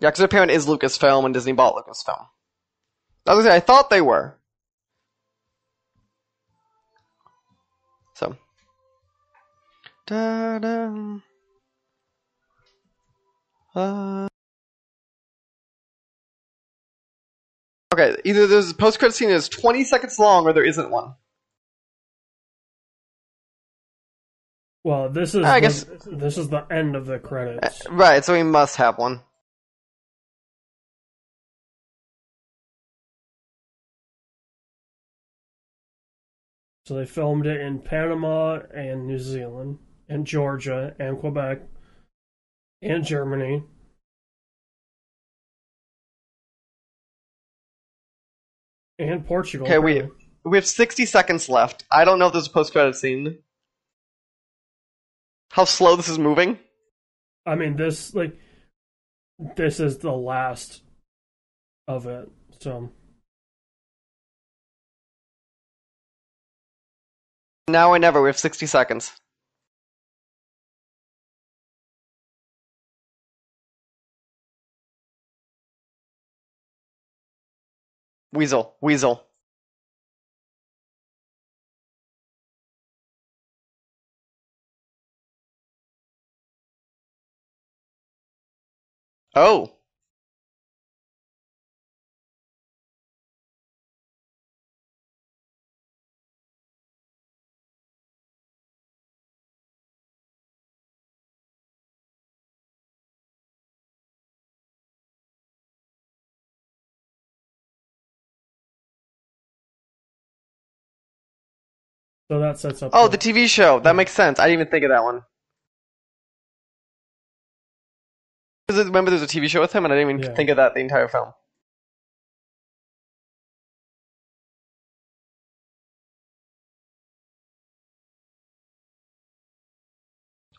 Speaker 3: Yeah, because their parent is Lucasfilm, and Disney bought Lucasfilm. I was gonna say, I thought they were. So. Da-da. Uh. Okay, either there's a post-credit scene is 20 seconds long, or there isn't one.
Speaker 2: Well, this is
Speaker 3: I
Speaker 2: the,
Speaker 3: guess-
Speaker 2: this is the end of the credits.
Speaker 3: Eh, right, so we must have one.
Speaker 2: So they filmed it in Panama and New Zealand and Georgia and Quebec and Germany. And Portugal.
Speaker 3: Okay, we we have 60 seconds left. I don't know if there's a post credit scene. How slow this is moving.
Speaker 2: I mean, this like this is the last of it. So
Speaker 3: Now or never. We have 60 seconds. Weasel. Weasel. Oh.
Speaker 2: so that sets up.
Speaker 3: Oh, the TV show. That makes sense. I didn't even think of that one. 'Cause Remember, there's a TV show with him, and I didn't even
Speaker 2: Yeah.
Speaker 3: think of that the entire film.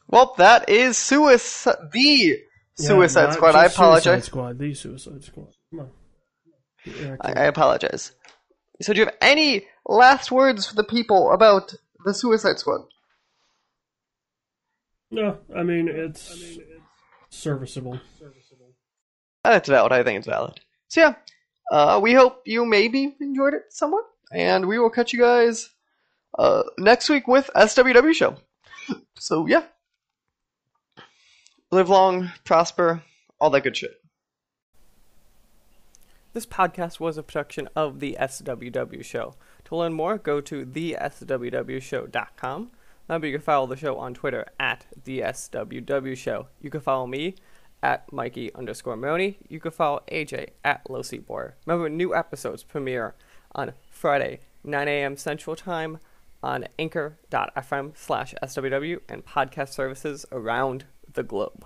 Speaker 3: Well, that is Suicide, the Suicide
Speaker 2: not
Speaker 3: Squad. I
Speaker 2: just Suicide. Squad, the Suicide Squad. Come on. Yeah,
Speaker 3: I, I apologize. So, do you have any last words for the people about the Suicide Squad?
Speaker 2: No, I mean it's serviceable.
Speaker 3: That's valid. I think it's valid. So yeah, uh, we hope you maybe enjoyed it somewhat, and we will catch you guys uh, next week with SWW show. So yeah, live long, prosper, all that good shit.
Speaker 4: This podcast was a production of the SWW Show. To learn more, go to theswwshow.com. Remember, you can follow the show on Twitter at the SWW Show. You can follow me at Mikey underscore Morrone. You can follow AJ at Low Boy. Remember, new episodes premiere on Friday, 9 a.m. Central Time on anchor.fm slash SWW and podcast services around the globe.